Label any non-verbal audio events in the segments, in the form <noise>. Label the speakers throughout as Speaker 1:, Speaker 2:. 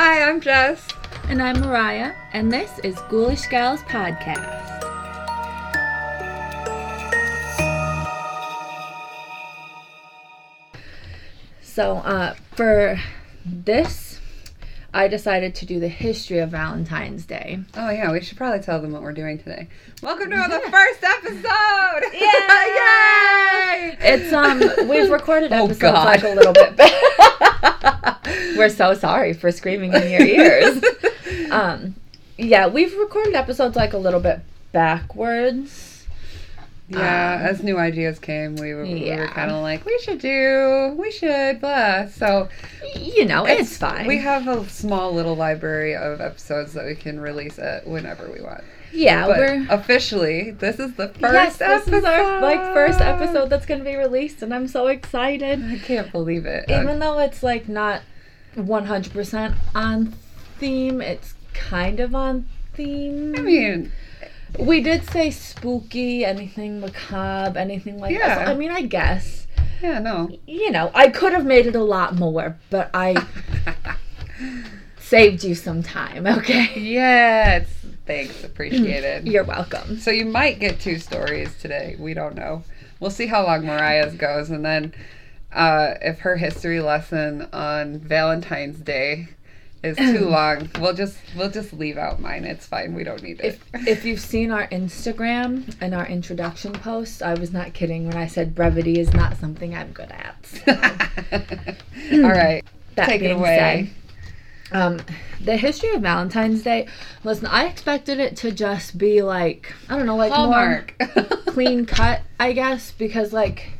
Speaker 1: Hi, I'm Jess.
Speaker 2: And I'm Mariah, and this is Ghoulish Gals Podcast. So, uh, for this, I decided to do the history of Valentine's Day.
Speaker 1: Oh yeah, we should probably tell them what we're doing today. Welcome to the first episode! <laughs> <laughs>
Speaker 2: Yay! It's um, we've recorded <laughs>
Speaker 1: Oh,
Speaker 2: episodes
Speaker 1: God.
Speaker 2: like a little bit. <laughs> We're so sorry for screaming in your ears. <laughs> um, yeah, we've recorded episodes like a little bit backwards.
Speaker 1: yeah, as new ideas came, we were, we were kind of like, we should do, we should, blah. So
Speaker 2: You know, it's, fine.
Speaker 1: We have a small little library of episodes that we can release it whenever we want.
Speaker 2: Yeah,
Speaker 1: But
Speaker 2: we're
Speaker 1: officially, this is the first
Speaker 2: yes, this
Speaker 1: episode.
Speaker 2: is our like first episode that's gonna be released, and I'm so excited.
Speaker 1: I can't believe it.
Speaker 2: Even though it's like not 100% on theme, it's kind of on theme.
Speaker 1: I mean,
Speaker 2: we did say spooky, anything macabre, anything like that.
Speaker 1: Yeah.
Speaker 2: So, I mean, I guess
Speaker 1: yeah, no.
Speaker 2: you know, I could have made it a lot more, but I <laughs> saved you some time. Okay,
Speaker 1: yes, thanks, appreciated.
Speaker 2: you're welcome.
Speaker 1: So you might get two stories today. We don't know. We'll see how long Mariah's goes, and then uh, if her history lesson on Valentine's Day is too <clears throat> long, we'll just we'll just leave out mine. It's fine. We don't need it.
Speaker 2: If if you've seen our Instagram and our introduction post, I was not kidding when I said brevity is not something I'm good at. So, <laughs>
Speaker 1: All right,
Speaker 2: that
Speaker 1: take it away.
Speaker 2: said, um, the history of Valentine's Day. Listen, I expected it to just be like I don't know, like
Speaker 1: Hallmark.
Speaker 2: more <laughs> clean cut, I guess, because like.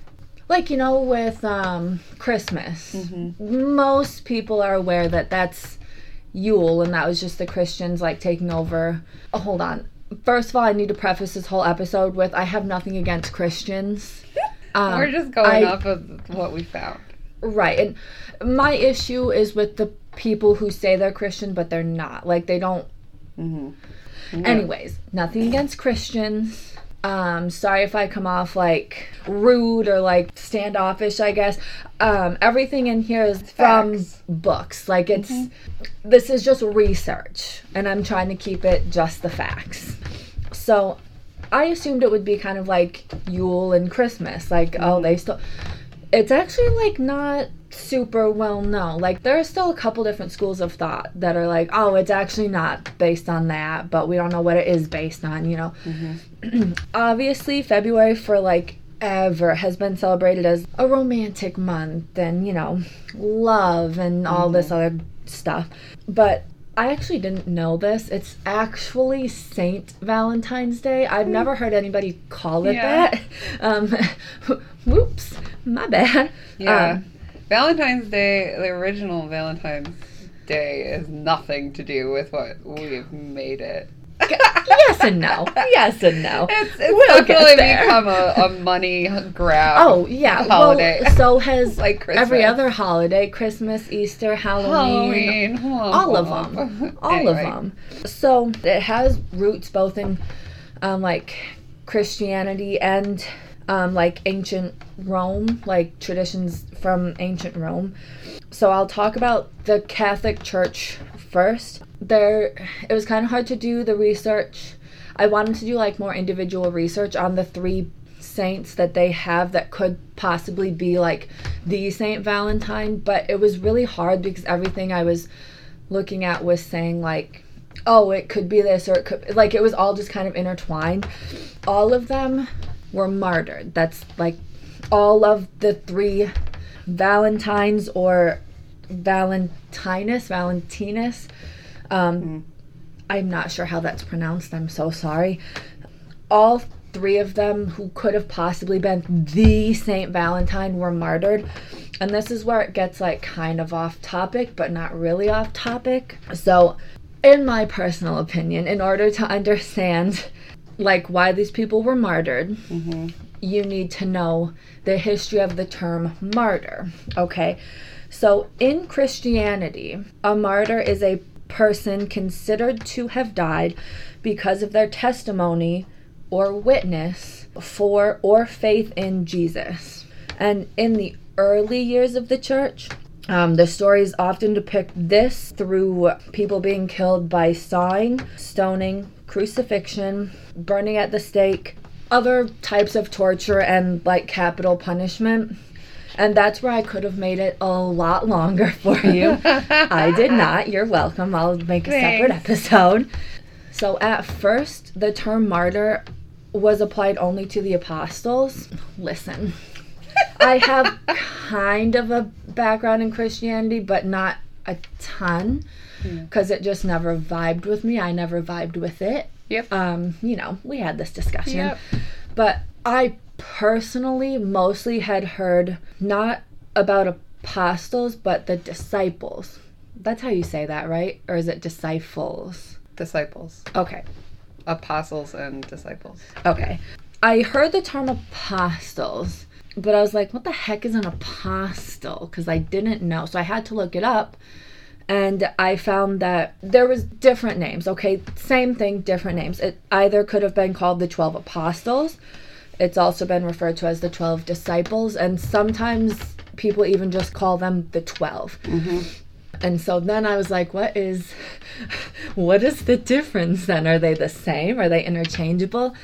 Speaker 2: Like you know, with um, Christmas,
Speaker 1: Mm-hmm.
Speaker 2: most people are aware that that's Yule, and that was just the Christians like taking over. Oh, hold on. First of all, I need to preface this whole episode with I have nothing against Christians. <laughs> Um,
Speaker 1: We're just going
Speaker 2: I-
Speaker 1: off of what we found.
Speaker 2: Right. And my issue is with the people who say they're Christian but they're not. Like they don't
Speaker 1: Mm-hmm.
Speaker 2: anyways, nothing against Christians. Um sorry if I come off like rude or like standoffish, I guess. Um everything in here is from books. Like it's this is just research and I'm trying to keep it just the facts. So I assumed it would be kind of like Yule and Christmas. Like, oh, they still. It's actually like not super well known. Like, there are still a couple different schools of thought that are like, oh, it's actually not based on that, but we don't know what it is based on, you know? <clears throat> Obviously, February for like ever has been celebrated as a romantic month and, you know, love and all this other stuff. But I actually didn't know this. It's actually Saint Valentine's Day. I've never heard anybody call it
Speaker 1: Yeah.
Speaker 2: that. <laughs> Um, <laughs> whoops, my bad.
Speaker 1: Yeah.
Speaker 2: Um,
Speaker 1: Valentine's Day, the original Valentine's Day, is nothing to do with what we've made it.
Speaker 2: yes and no. Yes and no. <laughs>
Speaker 1: It's, it's
Speaker 2: We'll
Speaker 1: definitely become a, a money grab.
Speaker 2: Oh yeah,
Speaker 1: holiday.
Speaker 2: well, so has <laughs>
Speaker 1: Like
Speaker 2: every other holiday: Christmas, Easter, Halloween,
Speaker 1: Halloween. <laughs>
Speaker 2: all of them, all
Speaker 1: Anyway.
Speaker 2: of them. So it has roots both in um, like Christianity and um, like ancient Rome, like traditions from ancient Rome. So I'll talk about the Catholic Church first. There, it was kind of hard to do the research. I wanted to do like more individual research on the three saints that they have that could possibly be like the Saint Valentine, but it was really hard because everything I was looking at was saying like oh it could be this or it could like it was all just kind of intertwined all of them were martyred. That's like all of the three valentines or valentinus valentinus. Um i'm not sure how that's pronounced. I'm so sorry. All three of them who could have possibly been the Saint Valentine were martyred. And this is where it gets like kind of off topic, but not really off topic. So, in my personal opinion, in order to understand like why these people were martyred, you need to know the history of the term martyr. Okay. So, in Christianity, a martyr is a person considered to have died because of their testimony or witness for or faith in Jesus. And in the early years of the church, Um, the stories often depict this through people being killed by sawing, stoning, crucifixion, burning at the stake, other types of torture, and like capital punishment. And that's where I could have made it a lot longer for you. I did not. You're welcome. I'll make a separate episode. So, at first, the term martyr was applied only to the apostles. Listen, I have kind of a background in Christianity, but not a ton because it just never vibed with me. I never vibed with it.
Speaker 1: Yep.
Speaker 2: Um, you know, we had this discussion.
Speaker 1: Yep.
Speaker 2: But I personally mostly had heard not about apostles, but the disciples. That's how you say that, right? Or is it disciples?
Speaker 1: Disciples,
Speaker 2: Okay.
Speaker 1: apostles, and disciples.
Speaker 2: Okay. I heard the term apostles, but I was like, what the heck is an apostle? Because I didn't know. So I had to look it up. And I found that there was different names. Okay, same thing, different names. It either could have been called the 12 apostles. It's also been referred to as the 12 disciples. And sometimes people even just call them the 12. Mm-hmm. And so then I was like, what is <laughs> what is the difference then? Are they the same? Are they interchangeable?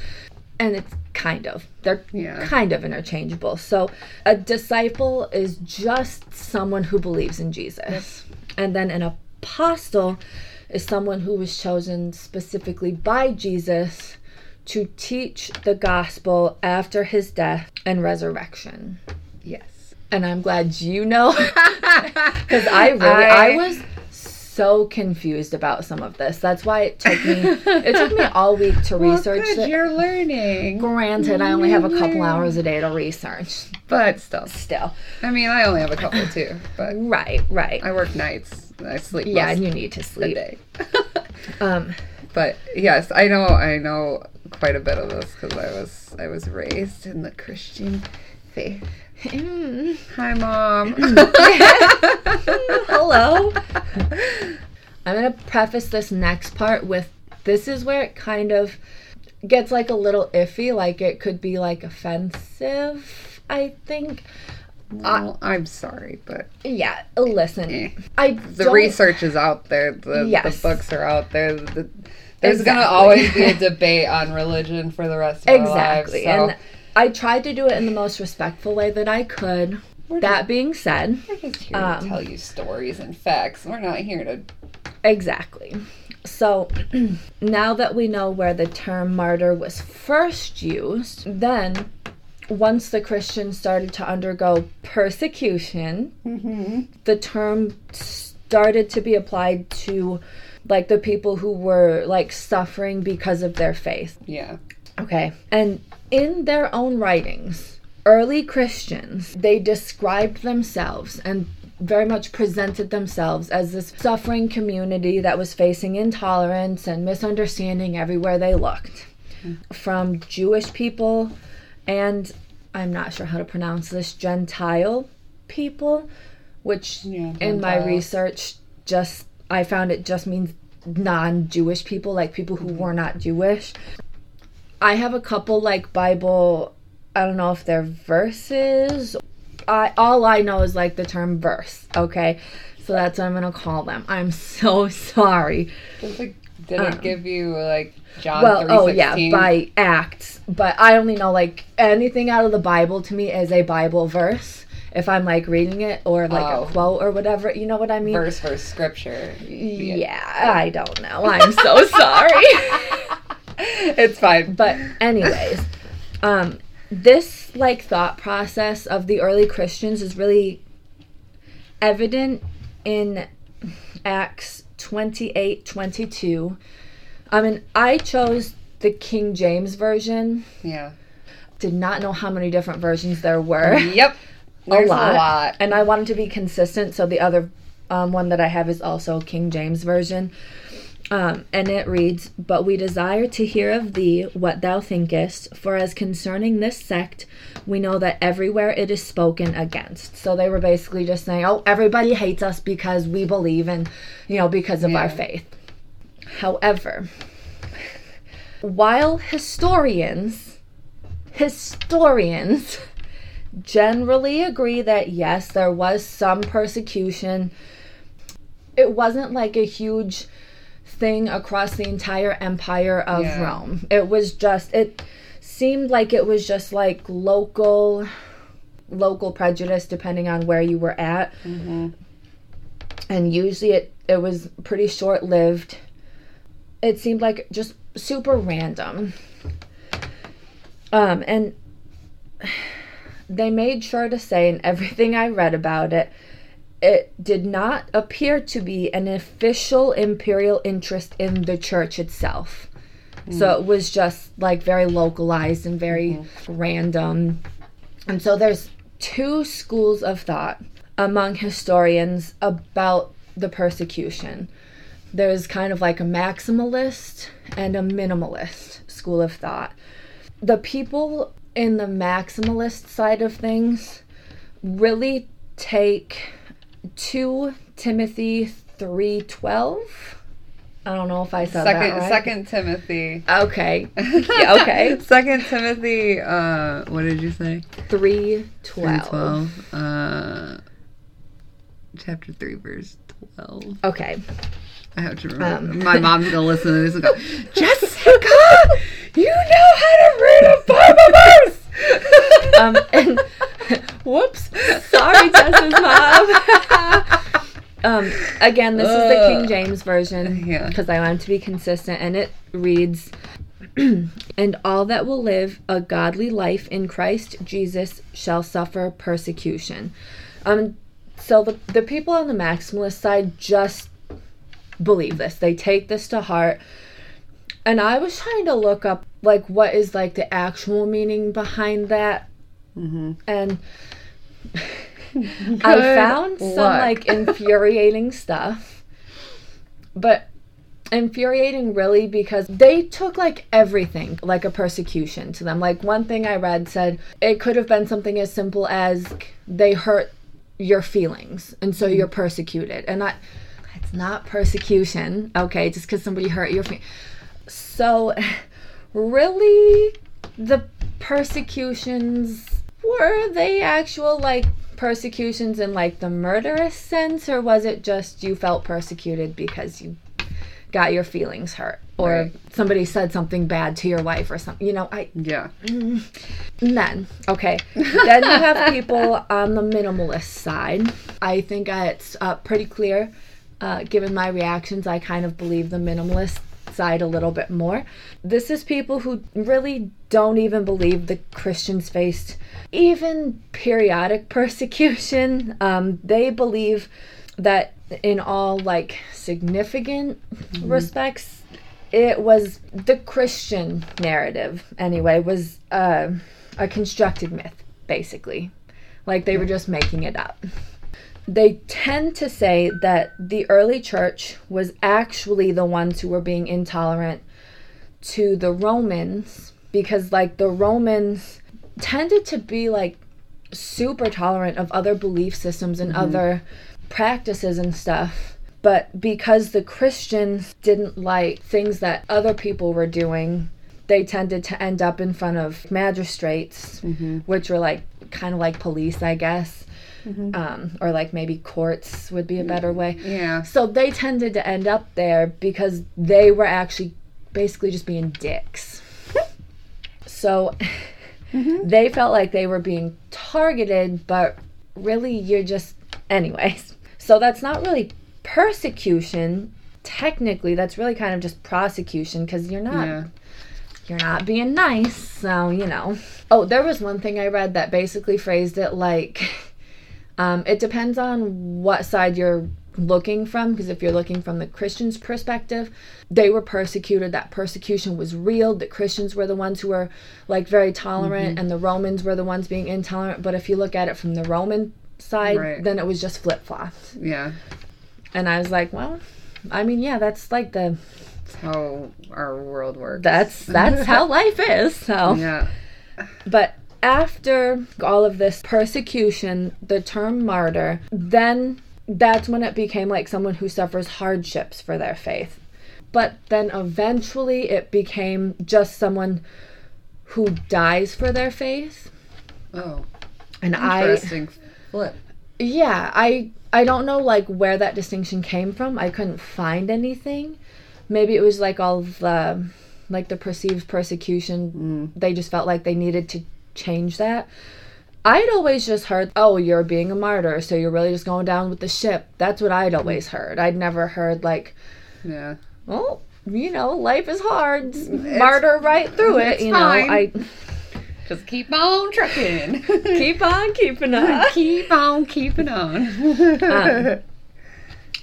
Speaker 2: And it's kind of. They're
Speaker 1: Yeah.
Speaker 2: kind of interchangeable. So a disciple is just someone who believes in Jesus. And then an apostle is someone who was chosen specifically by Jesus to teach the gospel after his death and resurrection.
Speaker 1: Yes.
Speaker 2: And I'm glad you know <laughs> because I really I,
Speaker 1: I-
Speaker 2: was so confused about some of this. That's why it took me it took me all week to <laughs>
Speaker 1: Well,
Speaker 2: research
Speaker 1: good,
Speaker 2: it.
Speaker 1: you're learning.
Speaker 2: Granted, I only have a couple hours a day to research.
Speaker 1: But still.
Speaker 2: Still.
Speaker 1: I mean, I only have a couple too, but
Speaker 2: Right, right.
Speaker 1: I work nights. I sleep
Speaker 2: Yeah, and you need to sleep. <laughs> Um
Speaker 1: but yes, I know I know quite a bit of this because I was I was raised in the Christian faith.
Speaker 2: Mm,
Speaker 1: Hi, mom. <laughs>
Speaker 2: hello. I'm going to preface this next part with this is where it kind of gets like a little iffy, like it could be like offensive, I think.
Speaker 1: well, I'm sorry, but
Speaker 2: Yeah, listen.
Speaker 1: eh.
Speaker 2: I
Speaker 1: the research is out there. The,
Speaker 2: Yes.
Speaker 1: the books are out there. The, there's gonna always be a debate on religion for the rest of
Speaker 2: Exactly.
Speaker 1: our lives.
Speaker 2: And I tried to do it in the most respectful way that I could.
Speaker 1: We're
Speaker 2: That being said,
Speaker 1: we're just here
Speaker 2: um,
Speaker 1: to tell you stories and facts. We're not here to.
Speaker 2: Exactly. So <clears throat> now that we know where the term martyr was first used, then once the Christians started to undergo persecution,
Speaker 1: Mm-hmm.
Speaker 2: the term started to be applied to like the people who were like suffering because of their faith.
Speaker 1: Yeah.
Speaker 2: Okay. And in their own writings, early Christians, they described themselves and very much presented themselves as this suffering community that was facing intolerance and misunderstanding everywhere they looked. Hmm. From Jewish people and I'm not sure how to pronounce this Gentile people, which
Speaker 1: Yeah,
Speaker 2: in my research just I found it just means non-Jewish people, like people who mm-hmm. were not Jewish. I have a couple like Bible. I don't know if they're verses. I all I know is like the term verse. Okay, so that's what I'm gonna call them. I'm so <laughs> sorry.
Speaker 1: Does it, did
Speaker 2: Um,
Speaker 1: it give you like John?
Speaker 2: Well, oh yeah, by Acts, but I only know like anything out of the Bible to me is a Bible verse. If I'm like reading it or like
Speaker 1: Oh.
Speaker 2: a quote or whatever, you know what I mean?
Speaker 1: verse for scripture.
Speaker 2: Yeah, I don't know. I'm so sorry. <laughs> <laughs>
Speaker 1: it's fine.
Speaker 2: But anyways, um this like thought process of the early Christians is really evident in Acts 28 22. I mean, I chose the King James version.
Speaker 1: Yeah.
Speaker 2: Did not know how many different versions there were.
Speaker 1: Yep. <laughs> There's a lot.
Speaker 2: And I wanted to be consistent, so the other um, one that I have is also King James Version. Um, and it reads, But we desire to hear of thee what thou thinkest, for as concerning this sect, we know that everywhere it is spoken against. So they were basically just saying, Oh, everybody hates us because we believe in, you know, because of our faith. However, while historians, historians generally agree that yes, there was some persecution. It wasn't like a huge thing across the entire empire of
Speaker 1: Yeah.
Speaker 2: Rome. It was just it seemed like it was just like local local prejudice depending on where you were at. And usually it it was pretty short-lived. It seemed like just super random. Um and <sighs> they made sure to say in everything I read about it, it did not appear to be an official imperial interest in the church itself. Mm. So it was just like very localized and very mm-hmm. random. And so there's two schools of thought among historians about the persecution. There's kind of like a maximalist and a minimalist school of thought. The people in the maximalist side of things really take 2 Timothy 3:12. I don't know if I said
Speaker 1: Second,
Speaker 2: that right.
Speaker 1: Second Timothy.
Speaker 2: Okay. <laughs> Yeah, okay.
Speaker 1: Second Timothy. Uh, what did you say?
Speaker 2: 3:12.
Speaker 1: Twelve. Uh, chapter three, verse twelve.
Speaker 2: Okay.
Speaker 1: I have to remember.
Speaker 2: Um.
Speaker 1: My mom's gonna listen to this and go, <laughs> Jessica, you know how to read a Bible verse.
Speaker 2: Um and <laughs> whoops. Sorry, Jess's <laughs> mom. um again, this is the King James version
Speaker 1: Yeah.
Speaker 2: because I wanted to be consistent and it reads <clears throat> and all that will live a godly life in Christ Jesus shall suffer persecution. Um so the the people on the maximalist side just believe this. They take this to heart. And I was trying to look up like what is like the actual meaning behind that. Mm-hmm. And <laughs> I found some like infuriating <laughs> stuff. But infuriating really because they took like everything like a persecution to them. Like one thing I read said it could have been something as simple as they hurt your feelings and so you're mm-hmm. persecuted. And I it's not persecution, okay, just because somebody hurt your feelings. So <laughs> really? The persecutions were they actual like persecutions in like the murderous sense or was it just you felt persecuted because you got your feelings hurt? Or
Speaker 1: Right.
Speaker 2: somebody said something bad to your wife or something you know i
Speaker 1: Yeah. <laughs>
Speaker 2: then okay. Then you have <laughs> people on the minimalist side. I think it's uh, pretty clear uh, given my reactions i kind of believe the minimalist side a little bit more. This is people who really don't even believe the christians faced even periodic <laughs> persecution. Um, they believe that in all like significant respects it was the Christian narrative anyway was uh, a constructed myth basically. Like they were just making it up they tend to say that the early church was actually the ones who were being intolerant to the Romans because like the Romans tended to be like super tolerant of other belief systems and mm-hmm. other practices and stuff. But because the Christians didn't like things that other people were doing, they tended to end up in front of magistrates, mm-hmm. which were like kind of like police, I guess. Um, or like maybe courts would be a better way.
Speaker 1: Yeah.
Speaker 2: So they tended to end up there because they were actually basically just being dicks. <laughs> so <laughs> they felt like they were being targeted, but really you're just. Anyways. So that's not really persecution. Technically, that's really kind of just prosecution because you're not
Speaker 1: Yeah.
Speaker 2: you're not being nice, so you know. Oh, there was one thing I read that basically phrased it like um, it depends on what side you're looking from, because if you're looking from the Christian's perspective, they were persecuted, that persecution was real, that Christians were the ones who were like very tolerant, and the Romans were the ones being intolerant. But if you look at it from the Roman side,
Speaker 1: Right.
Speaker 2: then it was just flip flopped.
Speaker 1: Yeah.
Speaker 2: And I was like, well, I mean, yeah, that's like the
Speaker 1: That's how our world works.
Speaker 2: that's that's <laughs> how life is. So
Speaker 1: Yeah.
Speaker 2: But after all of this persecution, the term martyr, then that's when it became like someone who suffers hardships for their faith. But then eventually it became just someone who dies for their faith.
Speaker 1: Oh.
Speaker 2: And I
Speaker 1: Interesting flip.
Speaker 2: yeah, I I don't know like where that distinction came from. I couldn't find anything. Maybe it was like all the like the perceived persecution. Mm. They just felt like they needed to change that. I'd always just heard, "Oh, you're being a martyr, so you're really just going down with the ship." That's what I'd always heard. I'd never heard like,
Speaker 1: Yeah.
Speaker 2: "Oh, you know, life is hard. Martyr right through it." You know,
Speaker 1: fine.
Speaker 2: I <laughs>
Speaker 1: Just keep on trucking. <laughs>
Speaker 2: keep on keeping on. <laughs>
Speaker 1: keep on keeping on.
Speaker 2: Um,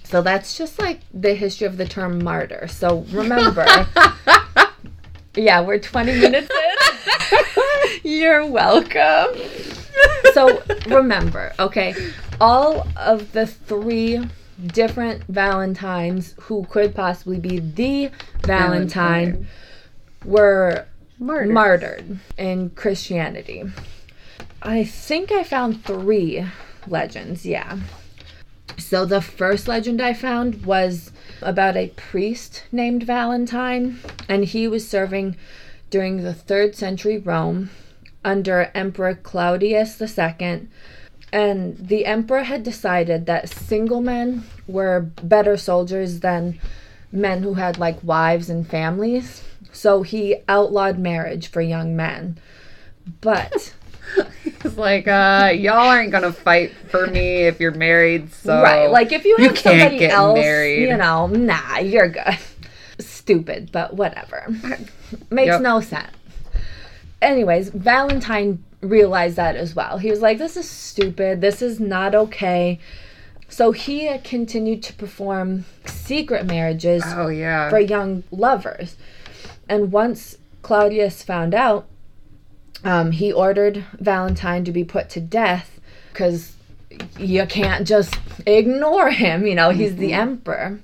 Speaker 2: So that's just like the history of the term martyr. So remember, yeah, we're 20 minutes in. <laughs> You're welcome. So remember, okay, all of the three different Valentines who could possibly be the Valentine were
Speaker 1: Martyr.
Speaker 2: martyred in Christianity. I think I found three legends, yeah. So the first legend I found was about a priest named Valentine, and he was serving during the third century Rome under Emperor Claudius II. And the emperor had decided that single men were better soldiers than men who had like wives and families. So he outlawed marriage for young men. But
Speaker 1: It's like, uh, y'all aren't gonna fight for me if you're married, so
Speaker 2: right, like if you
Speaker 1: you
Speaker 2: have
Speaker 1: can't
Speaker 2: somebody
Speaker 1: get
Speaker 2: else,
Speaker 1: married.
Speaker 2: you know, nah, you're good. Stupid, but whatever. Makes
Speaker 1: Yep.
Speaker 2: no sense. Anyways, Valentine realized that as well. He was like, "This is stupid. This is not okay." So he continued to perform secret marriages
Speaker 1: oh yeah,
Speaker 2: for young lovers. And once Claudius found out, um, he ordered Valentine to be put to death because you can't just ignore him. You know, he's the emperor.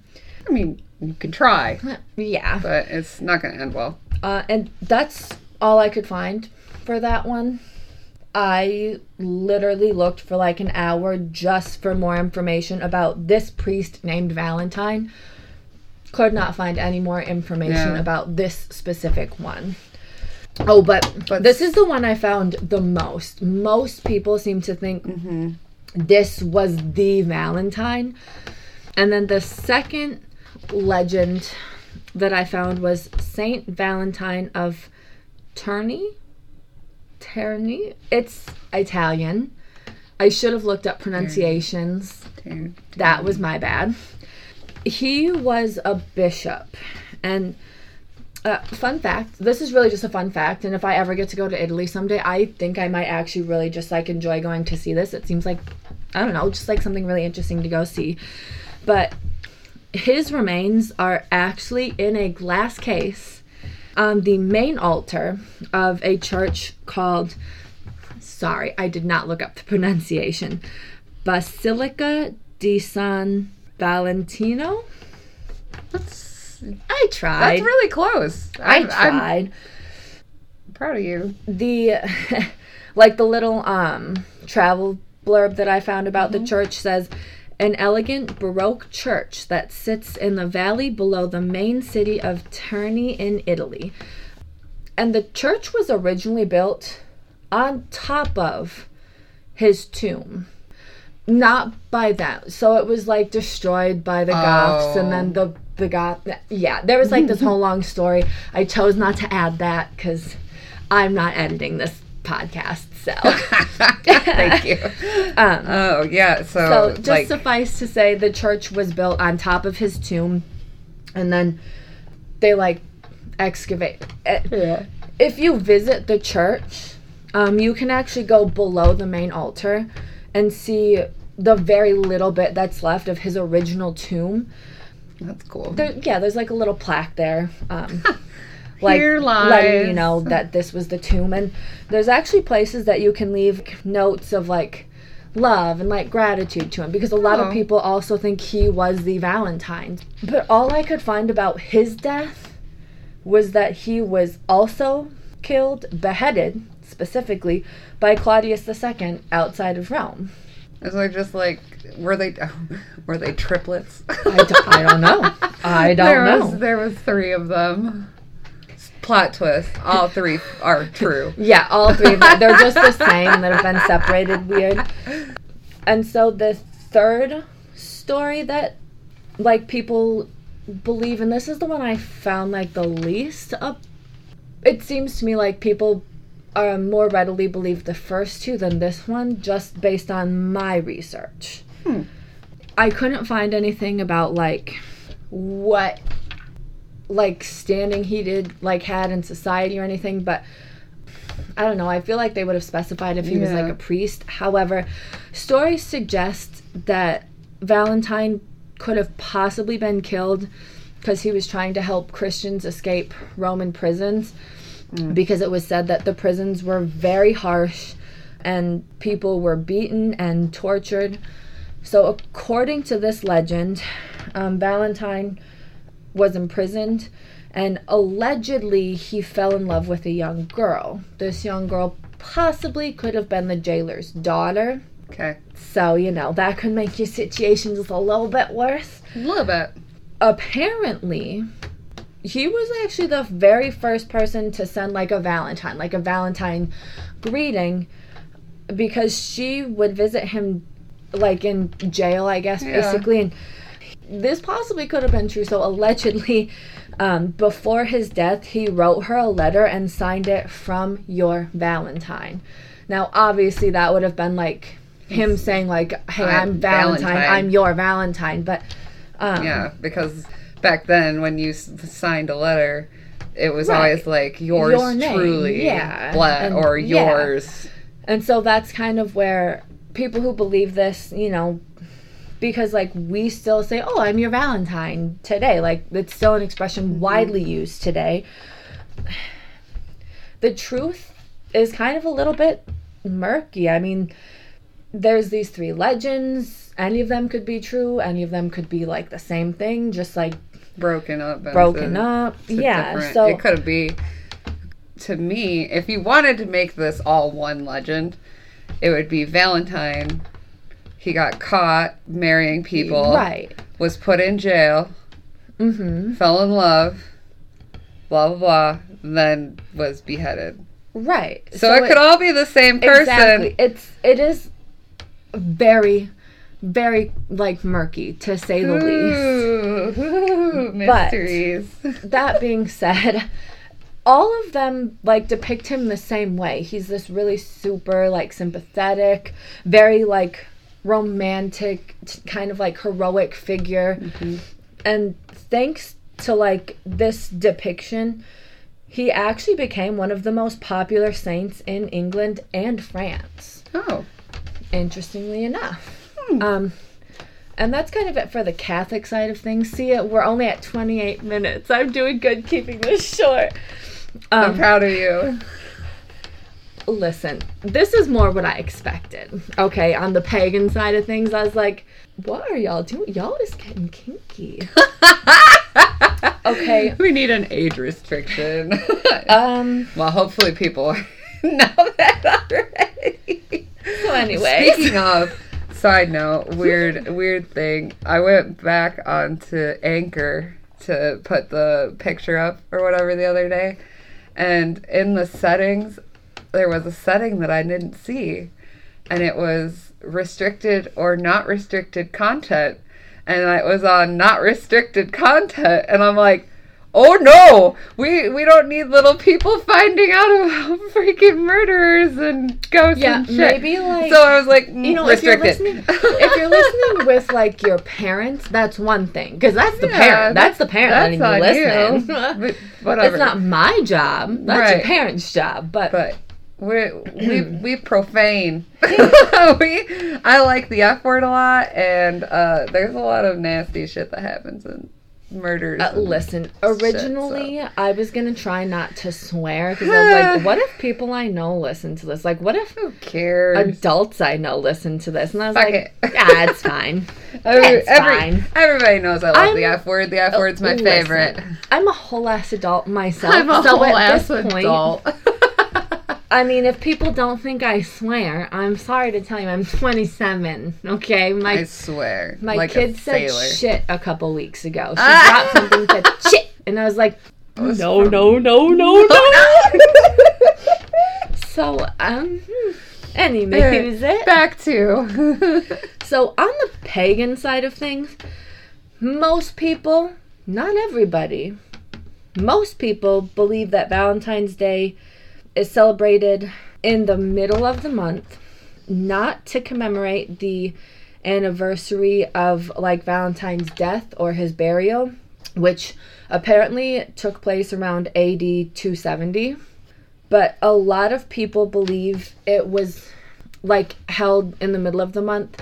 Speaker 1: I mean, you can try,
Speaker 2: Yeah.
Speaker 1: but it's not gonna end well.
Speaker 2: Uh, and that's all I could find for that one. I literally looked for like an hour just for more information about this priest named Valentine. Could not find any more information
Speaker 1: Yeah.
Speaker 2: about this specific one. Oh, but,
Speaker 1: But-
Speaker 2: this is the one I found the most. Most people seem to think
Speaker 1: Mm-hmm.
Speaker 2: this was the Valentine. And then the second legend that I found was Saint Valentine of Terni. Terni? It's Italian. I should have looked up pronunciations. That was my bad. He was a bishop. And uh, fun fact this is really just a fun fact. And if I ever get to go to Italy someday, I think I might actually really just like enjoy going to see this. It seems like, I don't know, just like something really interesting to go see. But his remains are actually in a glass case on the main altar of a church called sorry i did not look up the <laughs> pronunciation basilica di san valentino
Speaker 1: That's
Speaker 2: i tried
Speaker 1: that's really close.
Speaker 2: i
Speaker 1: I'm, I'm
Speaker 2: tried
Speaker 1: proud of you.
Speaker 2: the <laughs> like the little um travel blurb that I found about the church says an elegant baroque church that sits in the valley below the main city of Terni in Italy. And the church was originally built on top of his tomb. Not by that. So it was like destroyed by the Goths and then the the Goth yeah, there was like this <laughs> whole long story. I chose not to add that cuz I'm not editing this podcast, so. <laughs>
Speaker 1: Thank you. <laughs>
Speaker 2: Um,
Speaker 1: Oh yeah, so,
Speaker 2: so just
Speaker 1: like
Speaker 2: suffice to say, the church was built on top of his tomb, and then they like excavate.
Speaker 1: yeah.
Speaker 2: If you visit the church, um, you can actually go below the main altar and see the very little bit that's left of his original tomb.
Speaker 1: That's cool.
Speaker 2: There, yeah, there's like a little plaque there. Um, <laughs> <laughs> like
Speaker 1: Here
Speaker 2: letting you know <laughs> that this was the tomb and there's actually places that you can leave notes of like love and like gratitude to him because a lot
Speaker 1: Oh.
Speaker 2: of people also think he was the valentine but all i could find about his death was that he was also killed beheaded specifically by claudius ii outside of rome
Speaker 1: Is just like were they <laughs> were they triplets?
Speaker 2: I don't, I don't know i <laughs> don't
Speaker 1: there
Speaker 2: know
Speaker 1: Was, there was three of them. plot twist. All three are true. <laughs>
Speaker 2: Yeah, all three of them. They're just the same that have been separated weird. And so the third story that like people believe and this is the one I found like the least up it seems to me like people uh, more readily believe the first two than this one just based on my research.
Speaker 1: Hmm.
Speaker 2: I couldn't find anything about like what like standing he did like had in society or anything, but I don't know. I feel like they would have specified if he was like a priest. However, stories suggest that Valentine could have possibly been killed because he was trying to help Christians escape Roman prisons because it was said that the prisons were very harsh and people were beaten and tortured. So, according to this legend, um, Valentine was imprisoned and allegedly he fell in love with a young girl. This young girl possibly could have been the jailer's daughter.
Speaker 1: Okay.
Speaker 2: So, you know, that could make your situation just a little bit worse.
Speaker 1: A little bit.
Speaker 2: Apparently, he was actually the very first person to send like a Valentine, like a Valentine greeting, because she would visit him like in jail, I guess,
Speaker 1: Yeah.
Speaker 2: basically. And this possibly could have been true. So, allegedly, um, before his death, he wrote her a letter and signed it from your Valentine. Now, obviously, that would have been like him saying, like, hey, I'm,
Speaker 1: I'm
Speaker 2: Valentine,
Speaker 1: Valentine.
Speaker 2: I'm your Valentine. But, um,
Speaker 1: Yeah, because back then when you s- signed a letter, it was
Speaker 2: Right.
Speaker 1: always like yours
Speaker 2: Your name,
Speaker 1: truly,
Speaker 2: yeah,
Speaker 1: blah,
Speaker 2: and-
Speaker 1: or
Speaker 2: yeah.
Speaker 1: yours.
Speaker 2: And so that's kind of where people who believe this, you know, because like we still say, "Oh, I'm your Valentine" today. Like it's still an expression mm-hmm. widely used today. The truth is kind of a little bit murky. I mean, there's these three legends. Any of them could be true. Any of them could be like the same thing, just like
Speaker 1: broken up. and
Speaker 2: broken up. Yeah.
Speaker 1: different-
Speaker 2: So
Speaker 1: it could be. To me, if you wanted to make this all one legend, it would be Valentine. He got caught marrying people.
Speaker 2: right.
Speaker 1: Was put in jail.
Speaker 2: Mm-hmm.
Speaker 1: Fell in love. Blah blah blah. Then was beheaded.
Speaker 2: Right.
Speaker 1: So, it, could all be the same person.
Speaker 2: Exactly. It's it is very, very like murky to say the least.
Speaker 1: Ooh, <laughs> ooh, mysteries.
Speaker 2: That being said, all of them like depict him the same way. He's this really super like sympathetic, very like romantic, t- kind of like heroic figure. Mm-hmm. And thanks to like this depiction, he actually became one of the most popular saints in England and France
Speaker 1: oh,
Speaker 2: interestingly enough. Um, and that's kind of it for the Catholic side of things. See, we're only at 28 minutes. I'm doing good keeping this short.
Speaker 1: I'm
Speaker 2: Um,
Speaker 1: proud of you.
Speaker 2: listen, this is more what I expected. Okay, on the pagan side of things, I was like, what are y'all doing? Y'all is getting kinky. <laughs> Okay.
Speaker 1: We need an age restriction. <laughs>
Speaker 2: Um,
Speaker 1: well, hopefully people <laughs> know that already.
Speaker 2: so anyway.
Speaker 1: Speaking of, side note, weird, weird thing. I went back onto Anchor to put the picture up or whatever the other day, and in the settings, there was a setting that I didn't see, and it was restricted or not restricted content, and it was on not restricted content, and I'm like. Oh no! We we don't need little people finding out about <laughs> freaking murderers and ghosts
Speaker 2: Yeah,
Speaker 1: and shit.
Speaker 2: maybe, like,
Speaker 1: so I was like,
Speaker 2: you know, if you're listening, <laughs> if you're listening with like your parents, that's one thing, because that's the
Speaker 1: Yeah,
Speaker 2: parent. That's the parent
Speaker 1: that's
Speaker 2: letting you listen. <laughs>
Speaker 1: But whatever.
Speaker 2: It's not my job. That's your parents' job. But,
Speaker 1: But we we <clears throat> we profane. we I like the F word a lot, and uh, there's a lot of nasty shit that happens in murders.
Speaker 2: uh, listen,
Speaker 1: shit, so.
Speaker 2: originally I was gonna try not to swear because I was like, what if people I know listen to this? Like, what if
Speaker 1: who cares?
Speaker 2: adults I know listen to this? And I was
Speaker 1: Fuck
Speaker 2: like,
Speaker 1: it.
Speaker 2: yeah, <laughs> it's fine. It's
Speaker 1: every-
Speaker 2: fine.
Speaker 1: Everybody knows I love
Speaker 2: I'm-
Speaker 1: the F word. The F word's my
Speaker 2: Listen,
Speaker 1: favorite.
Speaker 2: I'm a whole ass adult myself.
Speaker 1: I'm a
Speaker 2: so
Speaker 1: whole
Speaker 2: at
Speaker 1: ass
Speaker 2: this point,
Speaker 1: adult. <laughs>
Speaker 2: I mean, if people don't think I swear, I'm sorry to tell you, I'm 27. Okay, my
Speaker 1: I swear.
Speaker 2: my
Speaker 1: like
Speaker 2: kid said
Speaker 1: sailor.
Speaker 2: shit a couple weeks ago. <laughs> She
Speaker 1: Ah.
Speaker 2: dropped something, said shit, and I was like,
Speaker 1: was
Speaker 2: No,
Speaker 1: from-
Speaker 2: no, no, no, no. <laughs> <laughs> so, um, hmm. anyways, it.
Speaker 1: Back to.
Speaker 2: So, on the pagan side of things, most people, not everybody, most people believe that Valentine's Day is celebrated in the middle of the month, not to commemorate the anniversary of like Valentine's death or his burial, which apparently took place around AD 270. But a lot of people believe it was like held in the middle of the month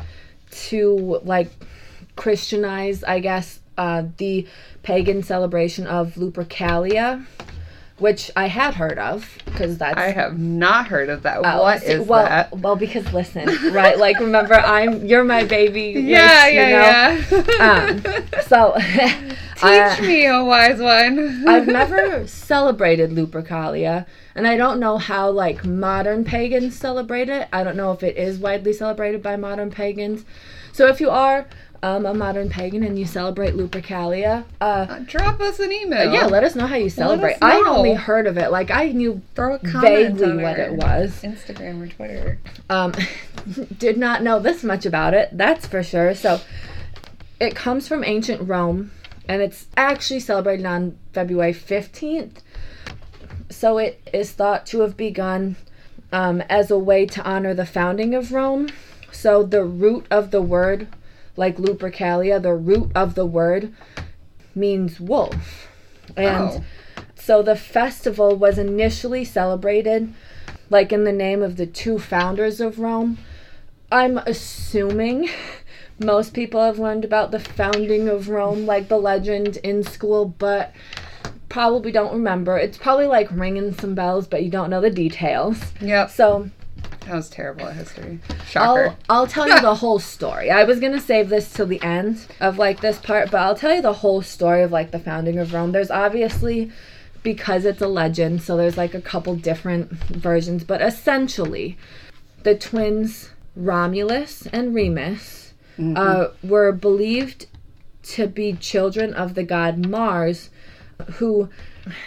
Speaker 2: to like Christianize, I guess, uh, the pagan celebration of Lupercalia, which I had heard of because that's
Speaker 1: I have not heard of that.
Speaker 2: Oh,
Speaker 1: what is
Speaker 2: well,
Speaker 1: that?
Speaker 2: Well, because listen, <laughs> right? Like, remember, I'm you're my baby.
Speaker 1: Yeah,
Speaker 2: which, you know,
Speaker 1: yeah, yeah.
Speaker 2: Um, so, <laughs> <laughs>
Speaker 1: Teach
Speaker 2: I-
Speaker 1: me, a wise one.
Speaker 2: I've never celebrated Lupercalia, and I don't know how like modern pagans celebrate it. I don't know if it is widely celebrated by modern pagans. So if you are um, a modern pagan and you celebrate Lupercalia, uh,
Speaker 1: Drop us an email.
Speaker 2: yeah, let us know how you celebrate. I only heard of it. Like I knew
Speaker 1: throw a comment
Speaker 2: vaguely what it was.
Speaker 1: Instagram or Twitter.
Speaker 2: Um, <laughs> did not know this much about it, that's for sure. So it comes from ancient Rome and it's actually celebrated on February 15th. So it is thought to have begun um, as a way to honor the founding of Rome. So the root of the word, like Lupercalia, the root of the word means wolf. And
Speaker 1: Oh.
Speaker 2: so the festival was initially celebrated like in the name of the two founders of Rome. I'm assuming <laughs> most people have learned about the founding of Rome, like the legend in school, but probably don't remember. It's probably like ringing some bells, but you don't know the details.
Speaker 1: Yeah.
Speaker 2: So
Speaker 1: That was terrible at history. Shocker.
Speaker 2: I'll I'll tell you the <laughs> whole story. I was gonna save this till the end of like this part, but I'll tell you the whole story of like the founding of Rome. There's obviously because it's a legend, so there's like a couple different versions, but essentially, the twins Romulus and Remus uh, were believed to be children of the god Mars, who,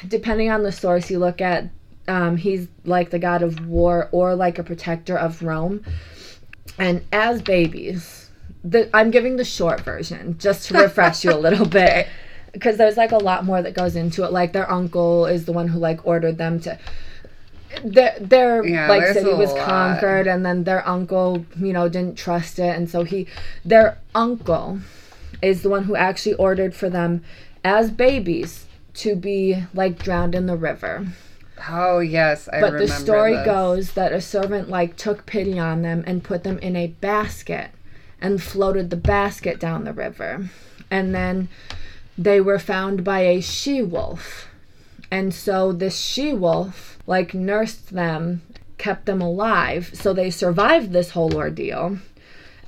Speaker 2: depending on the source you look at, um, he's like the god of war or like a protector of Rome. And as babies, the, I'm giving the short version just to refresh you a little <laughs> bit because there's like a lot more that goes into it. Like their uncle is the one who like ordered them to. Their, their
Speaker 1: Yeah,
Speaker 2: like city was
Speaker 1: lot.
Speaker 2: conquered, and then their uncle, you know, didn't trust it, and so he, their uncle, is the one who actually ordered for them, as babies, to be like drowned in the river.
Speaker 1: Oh yes, I
Speaker 2: But
Speaker 1: remember.
Speaker 2: the story
Speaker 1: this.
Speaker 2: goes that a servant like took pity on them and put them in a basket and floated the basket down the river. And then they were found by a she wolf. And so this she wolf like nursed them, kept them alive. So they survived this whole ordeal.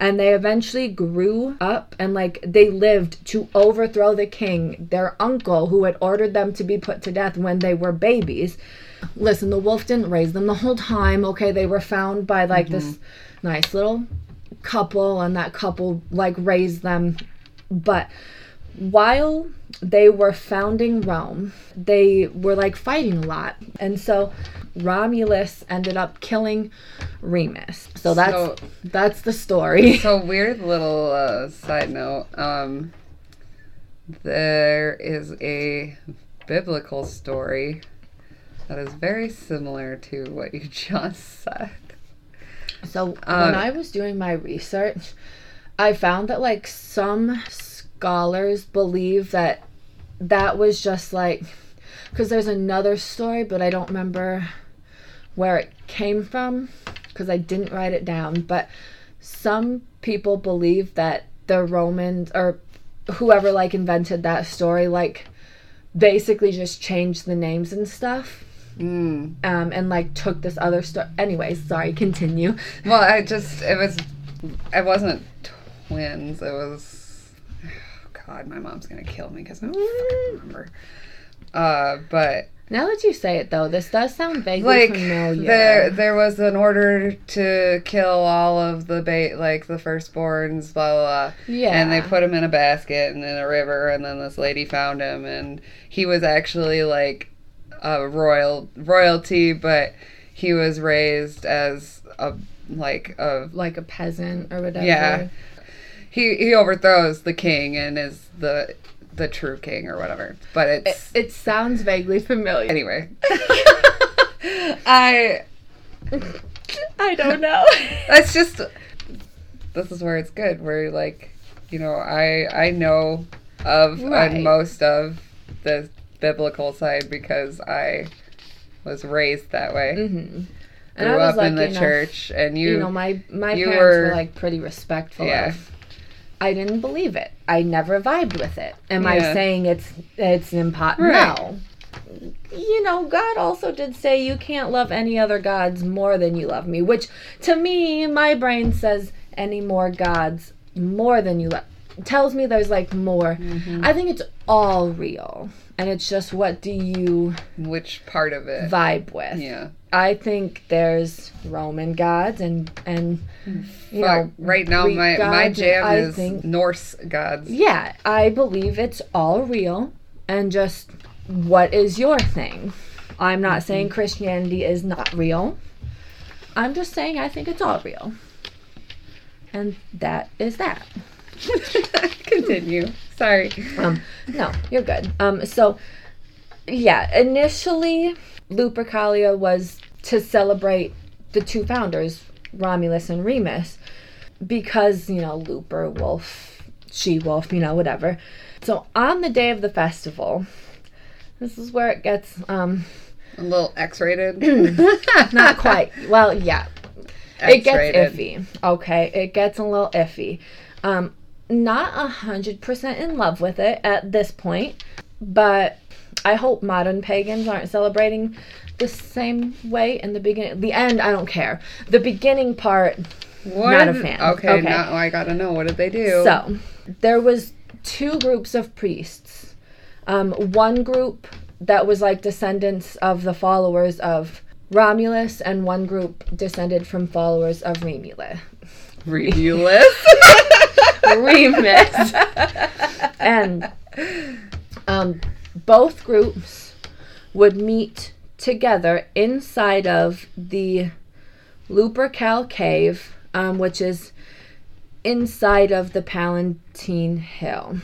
Speaker 2: And they eventually grew up and like they lived to overthrow the king, their uncle, who had ordered them to be put to death when they were babies. Listen, the wolf didn't raise them the whole time. Okay, they were found by like this mm-hmm. nice little couple, and that couple like raised them. But while they were founding Rome, they were like fighting a lot. And so Romulus ended up killing Remus. So that's
Speaker 1: So-
Speaker 2: that's the story. <laughs>
Speaker 1: So weird little uh, side note. Um, there is a biblical story that is very similar to what you <laughs> just said.
Speaker 2: So when
Speaker 1: Um,
Speaker 2: I was doing my research, I found that like some scholars believe that that was just like because there's another story, but I don't remember where it came from because I didn't write it down. But some people believe that the Romans or whoever like invented that story like basically just changed the names and stuff
Speaker 1: Mm.
Speaker 2: um, and like took this other story. Anyways, sorry, continue.
Speaker 1: Well, I just it was it wasn't twins. It was God. My mom's gonna kill me because I don't remember. Uh, but
Speaker 2: Now that you say it, though, this does sound vaguely
Speaker 1: like
Speaker 2: familiar.
Speaker 1: there there was an order to kill all of the bait like the firstborns blah blah blah
Speaker 2: yeah,
Speaker 1: and they put him in a basket and in a river and then this lady found him and he was actually like a royal royalty but he was raised as a like a
Speaker 2: like a peasant or whatever.
Speaker 1: Yeah. He he overthrows the king and is the the true king or whatever but
Speaker 2: It,
Speaker 1: it's
Speaker 2: it sounds vaguely familiar.
Speaker 1: anyway <laughs> i
Speaker 2: I don't know. <laughs>
Speaker 1: that's just this is where it's good where like you know i i know of
Speaker 2: Right.
Speaker 1: and most of the biblical side because i was raised that way
Speaker 2: hmm And I
Speaker 1: grew
Speaker 2: was
Speaker 1: up in the
Speaker 2: enough,
Speaker 1: church and you,
Speaker 2: You, know, my my parents were,
Speaker 1: were-
Speaker 2: like pretty respectful.
Speaker 1: Yeah.
Speaker 2: Of, I didn't believe it. I never vibed with it. Am I saying it's it's impo-
Speaker 1: Right.
Speaker 2: No. You know, God also did say you can't love any other gods more than you love me, which to me, my brain says any more gods more than you love. Tells me there's like more.
Speaker 1: Mm-hmm.
Speaker 2: I think it's all real. And it's just what do you
Speaker 1: which part of it
Speaker 2: vibe with?
Speaker 1: yeah
Speaker 2: I think there's Roman gods and and you
Speaker 1: Fuck,
Speaker 2: know
Speaker 1: right now
Speaker 2: Greek
Speaker 1: my my
Speaker 2: gods,
Speaker 1: jam
Speaker 2: I
Speaker 1: is
Speaker 2: think-
Speaker 1: norse gods
Speaker 2: yeah, I believe it's all real and just what is your thing? I'm not saying
Speaker 1: Mm-hmm.
Speaker 2: Christianity is not real. I'm just saying I think it's all real. And that is that. <laughs>
Speaker 1: continue sorry
Speaker 2: Um, no, you're good. Um, so, yeah, initially, Lupercalia was to celebrate the two founders, Romulus and Remus, because, you know, Looper, wolf, she wolf, you know, whatever. So, on the day of the festival, this is where it gets, um,
Speaker 1: a little x-rated <laughs>
Speaker 2: not quite, well, yeah, it gets iffy. Okay, it gets a little iffy. Um, not a hundred percent in love with it at this point, but I hope modern pagans aren't celebrating the same way in the beginning. The end, I don't care. The beginning part,
Speaker 1: What
Speaker 2: Not a fan.
Speaker 1: Okay,
Speaker 2: Okay.
Speaker 1: now I gotta know what did they do?
Speaker 2: So, there was two groups of priests. Um, one group that was like descendants of the followers of Romulus, and one group descended from followers of Remulus.
Speaker 1: Ridiculous. <laughs>
Speaker 2: Remus. and um, both groups would meet together inside of the Lupercal Cave, um, which is inside of the Palatine Hill.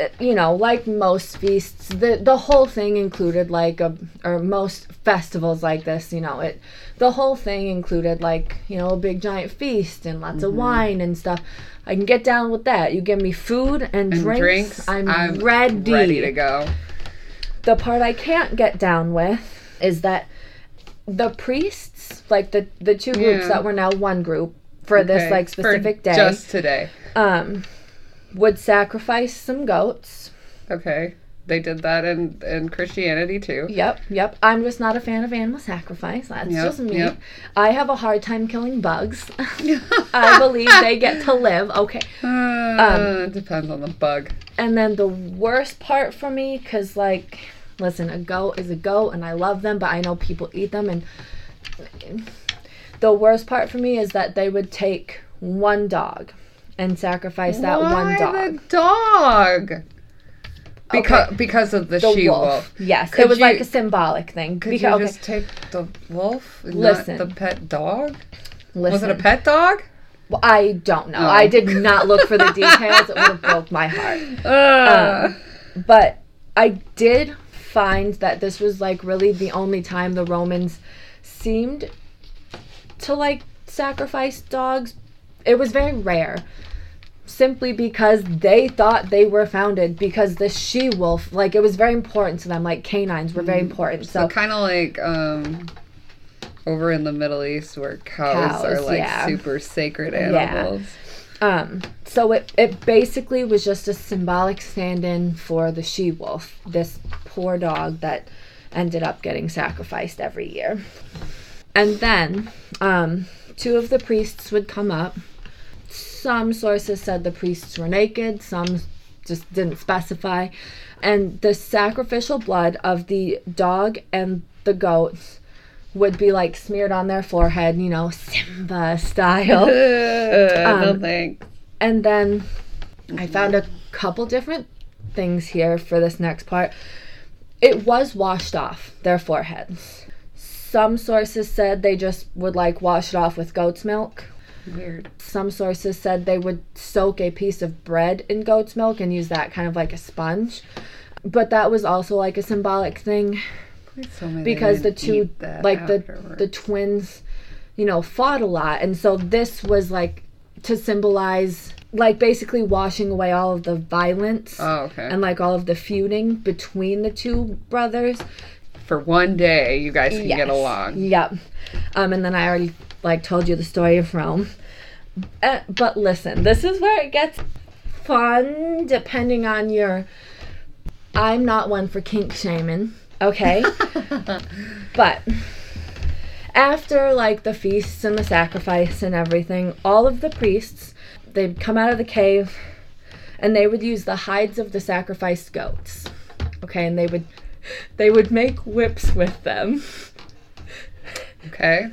Speaker 2: Uh, You know, like most feasts, the the whole thing included like a or most festivals like this, you know, it the whole thing included like, you know, a big giant feast and lots of wine and stuff. I can get down with that. You give me food and,
Speaker 1: And
Speaker 2: drinks,
Speaker 1: drinks,
Speaker 2: I'm,
Speaker 1: I'm
Speaker 2: ready.
Speaker 1: Ready to go.
Speaker 2: The part I can't get down with is that the priests, like the the two groups
Speaker 1: Yeah.
Speaker 2: that were now one group for this
Speaker 1: Okay,
Speaker 2: like
Speaker 1: for
Speaker 2: specific day,
Speaker 1: Just today.
Speaker 2: um, would sacrifice some goats.
Speaker 1: Okay. They did that in, in Christianity too.
Speaker 2: Yep, yep. I'm just not a fan of animal sacrifice. That's
Speaker 1: Yep,
Speaker 2: just me.
Speaker 1: yep.
Speaker 2: I have a hard time killing bugs. <laughs> <laughs> I believe they get to live. Okay.
Speaker 1: Uh, it depends on the bug.
Speaker 2: And then the worst part for me, because, like, listen, a goat is a goat and I love them, but I know people eat them. And the worst part for me is that they would take one dog and sacrifice that
Speaker 1: Why
Speaker 2: one dog.
Speaker 1: the dog? Because because of the,
Speaker 2: The
Speaker 1: she
Speaker 2: wolf.
Speaker 1: wolf.
Speaker 2: Yes,
Speaker 1: Could
Speaker 2: it was like a symbolic thing.
Speaker 1: Could
Speaker 2: Because,
Speaker 1: you
Speaker 2: okay,
Speaker 1: just take the wolf,
Speaker 2: Listen.
Speaker 1: not the pet dog?
Speaker 2: listen.
Speaker 1: Was it a pet dog?
Speaker 2: Well, I don't know.
Speaker 1: Oh.
Speaker 2: I did not look for the <laughs> details. It would have broke my heart.
Speaker 1: Uh,
Speaker 2: But I did find that this was like really the only time the Romans seemed to like sacrifice dogs. It was very rare. Simply because they thought they were founded because the she wolf, like it was very important to them. Like canines were very important.
Speaker 1: so
Speaker 2: So,
Speaker 1: kind of like um, over in the Middle East where cows, are like
Speaker 2: yeah.
Speaker 1: super sacred animals.
Speaker 2: um, so it it basically was just a symbolic stand-in for the she wolf, this poor dog that ended up getting sacrificed every year. And then, um, two of the priests would come up. Some sources said the priests were naked. Some just didn't specify. And the sacrificial blood of the dog and the goats would be like smeared on their forehead, you know, Simba style. <laughs>
Speaker 1: no
Speaker 2: Um,
Speaker 1: thanks.
Speaker 2: And then I found a couple different things here for this next part. It was washed off their foreheads. Some sources said they just would like wash it off with goat's milk.
Speaker 1: Weird.
Speaker 2: Some sources said they would soak a piece of bread in goat's milk and use that kind of like a sponge. But that was also like a symbolic thing
Speaker 1: Please tell me
Speaker 2: because the two like the the twins you know fought a lot and so this was like to symbolize like basically washing away all of the violence
Speaker 1: Oh, okay.
Speaker 2: and like all of the feuding between the two brothers
Speaker 1: For one day, you guys can
Speaker 2: Yes.
Speaker 1: get along.
Speaker 2: Yep. Um, and then I already like told you the story of Rome. Uh, but listen, this is where it gets fun, depending on your. I'm not one for kink shaming, okay? <laughs> but after like the feasts and the sacrifice and everything, all of the priests they'd come out of the cave, and they would use the hides of the sacrificed goats, okay, and they would they would make whips with them.
Speaker 1: Okay.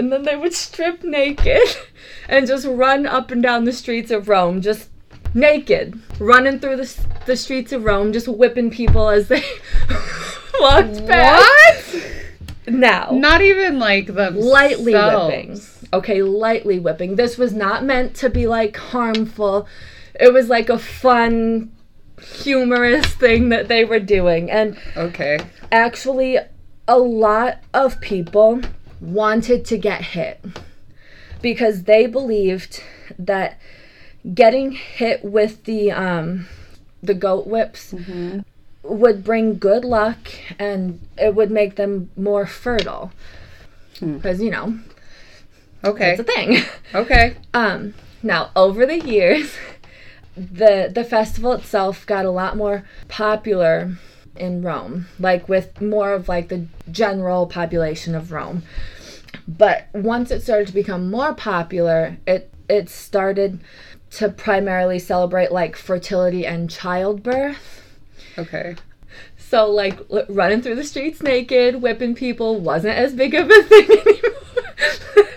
Speaker 2: And then they would strip naked <laughs> and just run up and down the streets of Rome, just naked, running through the, the streets of Rome, just whipping people as they <laughs> walked past.
Speaker 1: What?
Speaker 2: Now,
Speaker 1: Not even like the
Speaker 2: lightly whipping. Okay, lightly whipping. This was not meant to be like harmful. It was like a fun, humorous thing that they were doing. And
Speaker 1: Okay.
Speaker 2: actually a lot of people wanted to get hit because they believed that getting hit with the um the goat whips would bring good luck and it would make them more fertile
Speaker 1: Hmm.
Speaker 2: because you know
Speaker 1: Okay.
Speaker 2: it's a thing <laughs>
Speaker 1: Okay.
Speaker 2: um, now over the years, <laughs> the the festival itself got a lot more popular in Rome, like with more of like the general population of Rome. But once it started to become more popular, it it started to primarily celebrate like fertility and childbirth.
Speaker 1: Okay.
Speaker 2: So like l- running through the streets naked, whipping people wasn't as big of a <laughs> thing anymore.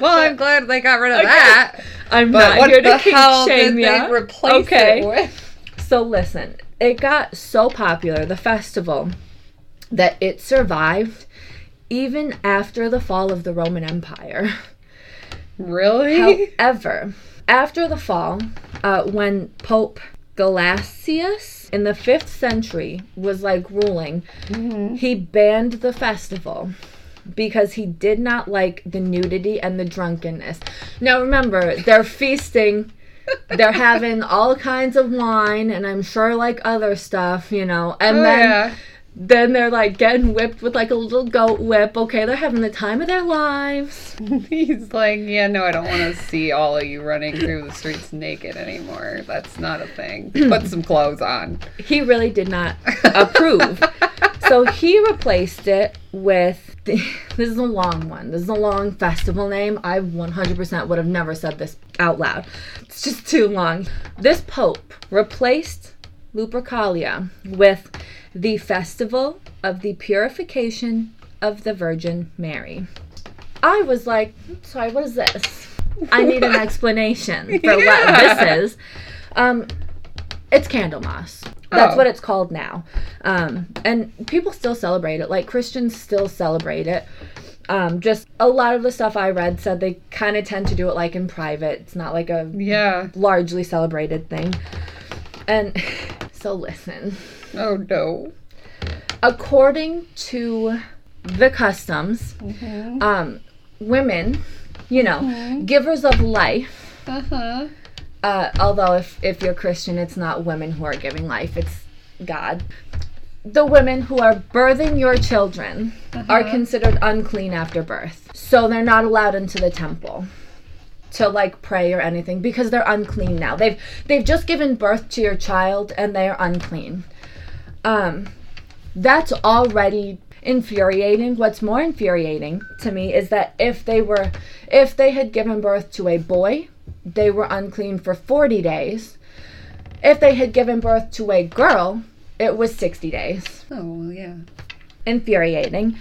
Speaker 1: Well, I'm <laughs> glad they got rid of
Speaker 2: Okay.
Speaker 1: that.
Speaker 2: I'm
Speaker 1: But
Speaker 2: not
Speaker 1: what
Speaker 2: here
Speaker 1: the
Speaker 2: to kink
Speaker 1: hell
Speaker 2: shame
Speaker 1: they replace
Speaker 2: Okay.
Speaker 1: it with?
Speaker 2: So listen, it got so popular, the festival, that it survived even after the fall of the Roman Empire.
Speaker 1: Really?
Speaker 2: However, after the fall, uh, when Pope Gelasius in the 5th century was like ruling, he banned the festival because he did not like the nudity and the drunkenness. Now remember, they're feasting, they're having all kinds of wine and I'm sure like other stuff, you know. And
Speaker 1: oh,
Speaker 2: then
Speaker 1: yeah.
Speaker 2: Then they're like getting whipped with like a little goat whip. Okay, they're having the time of their lives. <laughs>
Speaker 1: He's like, yeah, no, I don't want to see all of you running through the streets naked anymore. That's not a thing. <clears throat> Put some clothes on.
Speaker 2: He really did not <laughs> approve. so he replaced it with <laughs> this is a long one. This is a long festival name. I 100% would have never said this out loud. It's just too long. This pope replaced Lupercalia with the Festival of the Purification of the Virgin Mary. I was like, sorry, what is this? I need an <laughs> explanation <laughs> for what this is. Um, it's Candlemas. That's
Speaker 1: Oh.
Speaker 2: what it's called now. Um, and people still celebrate it. Like Christians still celebrate it. Um, just a lot of the stuff I read said they kind of tend to do it like in private. It's not like a
Speaker 1: Yeah.
Speaker 2: largely celebrated thing. And <sighs> so listen,
Speaker 1: Oh, no.
Speaker 2: according to the customs, um, women, you know, givers of life,
Speaker 1: Uh huh.
Speaker 2: uh, although if, if you're Christian, it's not women who are giving life, it's God. The women who are birthing your children are considered unclean after birth. So they're not allowed into the temple to like pray or anything because they're unclean now. They've they've just given birth to your child and they are unclean. Um that's already infuriating. What's more infuriating to me is that if they were if they had given birth to a boy, they were unclean for 40 days. If they had given birth to a girl, it was 60 days.
Speaker 1: Oh, yeah.
Speaker 2: Infuriating.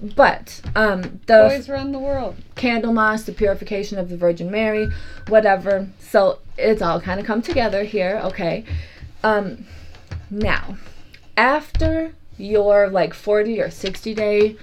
Speaker 2: But um, the
Speaker 1: Boys run the world.
Speaker 2: Candlemas, the purification of the Virgin Mary, whatever. So it's all kind of come together here, okay? Um, now, after your like 40 or 60 day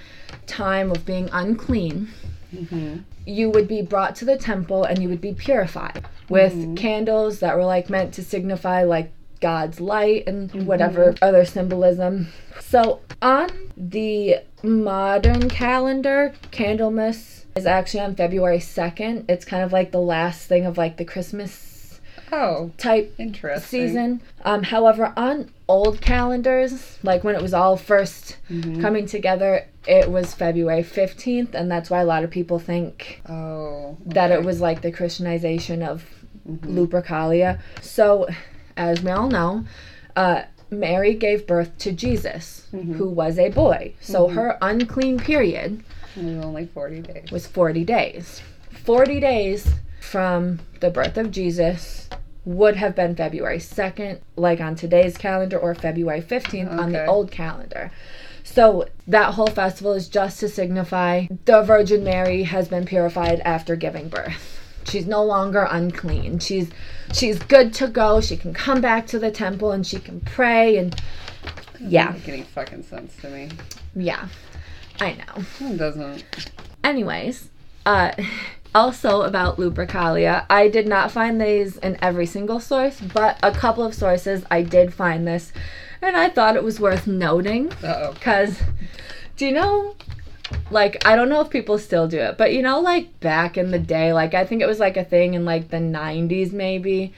Speaker 2: time of being unclean,
Speaker 1: Mm-hmm.
Speaker 2: you would be brought to the temple and you would be purified with
Speaker 1: Mm-hmm.
Speaker 2: candles that were like meant to signify like God's light and
Speaker 1: Mm-hmm.
Speaker 2: whatever other symbolism. So on the modern calendar, Candlemas is actually on February 2nd. It's kind of like the last thing of like the Christmas
Speaker 1: Oh,
Speaker 2: type
Speaker 1: interesting.
Speaker 2: season. Um, however, on old calendars, like when it was all 1st
Speaker 1: Mhm.
Speaker 2: coming together, it was February 15th, and that's why a lot of people think
Speaker 1: Oh.
Speaker 2: that it was like the Christianization of
Speaker 1: Mhm.
Speaker 2: Lupercalia. So, as we all know, uh, Mary gave birth to Jesus,
Speaker 1: Mhm.
Speaker 2: who was a boy. So
Speaker 1: Mhm.
Speaker 2: her unclean period
Speaker 1: It was only 40 days.
Speaker 2: was 40 days. 40 days from the birth of Jesus would have been February 2nd, like on today's calendar, or February 15th on the old calendar. So that whole festival is just to signify the Virgin Mary has been purified after giving birth. She's no longer unclean. She's she's good to go. She can come back to the temple and she can pray and yeah,
Speaker 1: Doesn't make any fucking sense to me.
Speaker 2: yeah. I know.
Speaker 1: It doesn't.
Speaker 2: Anyways, uh, <laughs> also about Lupercalia, I did not find these in every single source, but a couple of sources I did find this, and I thought it was worth noting. Because, do you know, like, I don't know if people still do it, but you know, like, back in the day, like, I think it was like a thing in like the 90s maybe.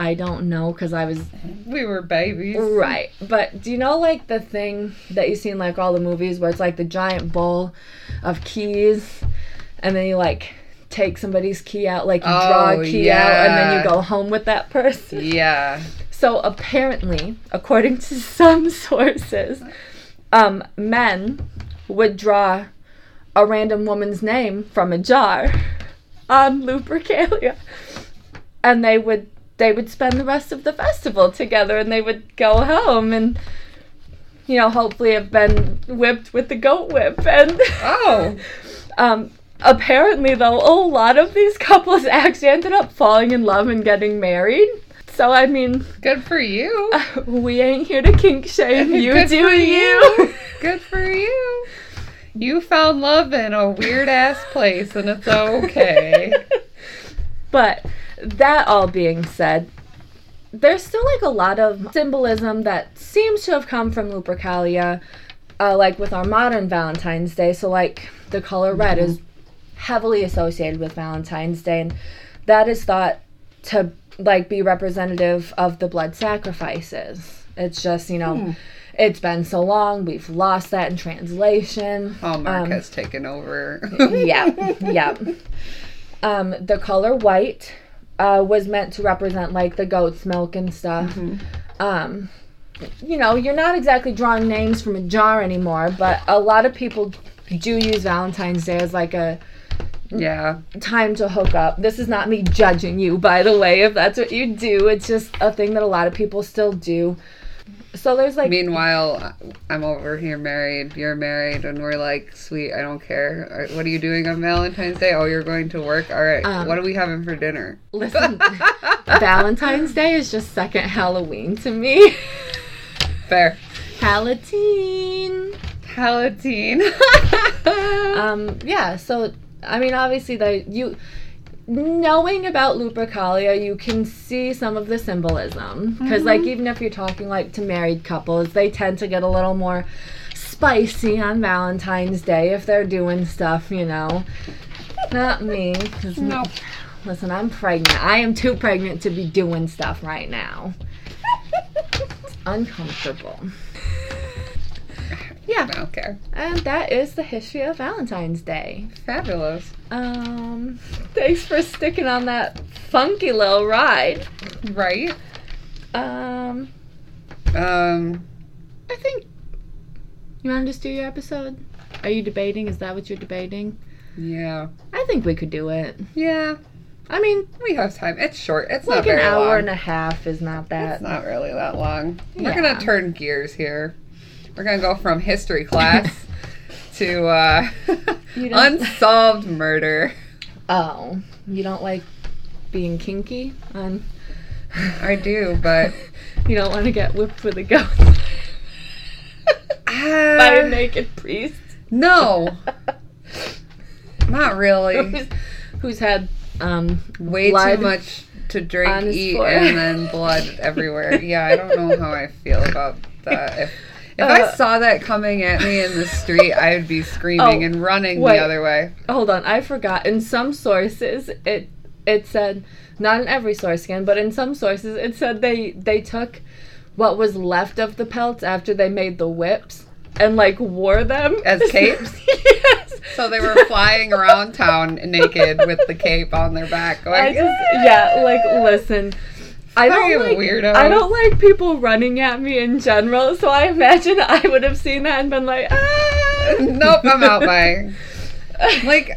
Speaker 2: I don't know because I was
Speaker 1: We were babies.
Speaker 2: Right. But do you know like the thing that you see in like all the movies where it's like the giant bowl of keys and then you like take somebody's key out, like you draw
Speaker 1: Oh,
Speaker 2: a key out and then you go home with that person?
Speaker 1: Yeah.
Speaker 2: So apparently, according to <laughs> some sources, um, men would draw a random woman's name from a jar on Lupercalia. And they would they would spend the rest of the festival together and they would go home and you know, hopefully have been whipped with the goat whip and
Speaker 1: Oh. <laughs>
Speaker 2: um apparently though a lot of these <laughs> couples actually ended up falling in love and getting married. So I mean
Speaker 1: Good for you. <laughs>
Speaker 2: we ain't here to kink shame. <laughs> You
Speaker 1: Good
Speaker 2: do
Speaker 1: for
Speaker 2: you.
Speaker 1: Good for you. You found love in a weird ass place and it's okay.
Speaker 2: but that all being said, there's still like a lot of symbolism that seems to have come from Lupercalia, uh, like with our modern Valentine's Day. So like the color red is heavily associated with Valentine's Day, and that is thought to like be representative of the blood sacrifices. It's just you know.
Speaker 1: Hmm.
Speaker 2: It's been so long, we've lost that in translation.
Speaker 1: Hallmark
Speaker 2: Um,
Speaker 1: has taken over. <laughs>
Speaker 2: yeah, yeah. Um, the color white uh, was meant to represent like the goat's milk and stuff. Um, you know, you're not exactly drawing names from a jar anymore, but a lot of people do use Valentine's Day as like a
Speaker 1: Yeah.
Speaker 2: time to hook up. This is not me judging you, by the way, if that's what you do. It's just a thing that a lot of people still do. So there's like
Speaker 1: Meanwhile, I'm over here married. You're married, and we're like, sweet. I don't care. Right, What are you doing on Valentine's Day? Oh, you're going to work. All right.
Speaker 2: Um,
Speaker 1: what are we having for dinner?
Speaker 2: listen, <laughs> Valentine's Day is just second Halloween to me.
Speaker 1: Fair.
Speaker 2: Halloween.
Speaker 1: Palatine. <laughs>
Speaker 2: Um, yeah, so I mean, obviously, the you knowing about Lupercalia, you can see some of the symbolism because, like, mm-hmm. even if you're talking like to married couples, they tend to get a little more spicy on Valentine's Day if they're doing stuff, you know. Not me.
Speaker 1: Nope.
Speaker 2: Listen, I'm pregnant. I am too pregnant to be doing stuff right now. <laughs> It's uncomfortable. Yeah,
Speaker 1: I don't care.
Speaker 2: and that is the history of Valentine's Day.
Speaker 1: Fabulous.
Speaker 2: Um, thanks for sticking on that funky little ride.
Speaker 1: Right?
Speaker 2: Um,
Speaker 1: Um,
Speaker 2: I think you want to just do your episode. Are you debating? Is that what you're debating?
Speaker 1: yeah.
Speaker 2: I think we could do it.
Speaker 1: Yeah.
Speaker 2: I mean,
Speaker 1: We have time. It's short. It's
Speaker 2: like
Speaker 1: not
Speaker 2: an hour
Speaker 1: long.
Speaker 2: and a half is not that.
Speaker 1: It's not really that long. We're gonna turn gears here. We're gonna go from history class <laughs> to uh, <laughs> unsolved murder.
Speaker 2: Oh, you don't like being kinky? On
Speaker 1: I do, but <laughs>
Speaker 2: you don't want to get whipped with a goat by a
Speaker 1: uh,
Speaker 2: naked priest
Speaker 1: no, not really.
Speaker 2: who's, who's had um
Speaker 1: Way too much to drink, eat,
Speaker 2: forehead.
Speaker 1: and then blood everywhere. Yeah, I don't know how I feel about that. If if I
Speaker 2: Uh,
Speaker 1: saw that coming at me in the street, I would be <laughs> screaming
Speaker 2: Oh,
Speaker 1: and running
Speaker 2: wait.
Speaker 1: the other way.
Speaker 2: Hold on, I forgot. In some sources, it it said not in every source again, but in some sources it said they they took what was left of the pelts after they made the whips and like wore them
Speaker 1: As <laughs> capes?
Speaker 2: yes.
Speaker 1: So they were flying around town naked with the cape on their back. Going,
Speaker 2: I just yeah, like listen. I don't like
Speaker 1: weirdos.
Speaker 2: I don't like people running at me in general, so I imagine I would have seen that and been like, ah. <laughs>
Speaker 1: nope, I'm out by. Like,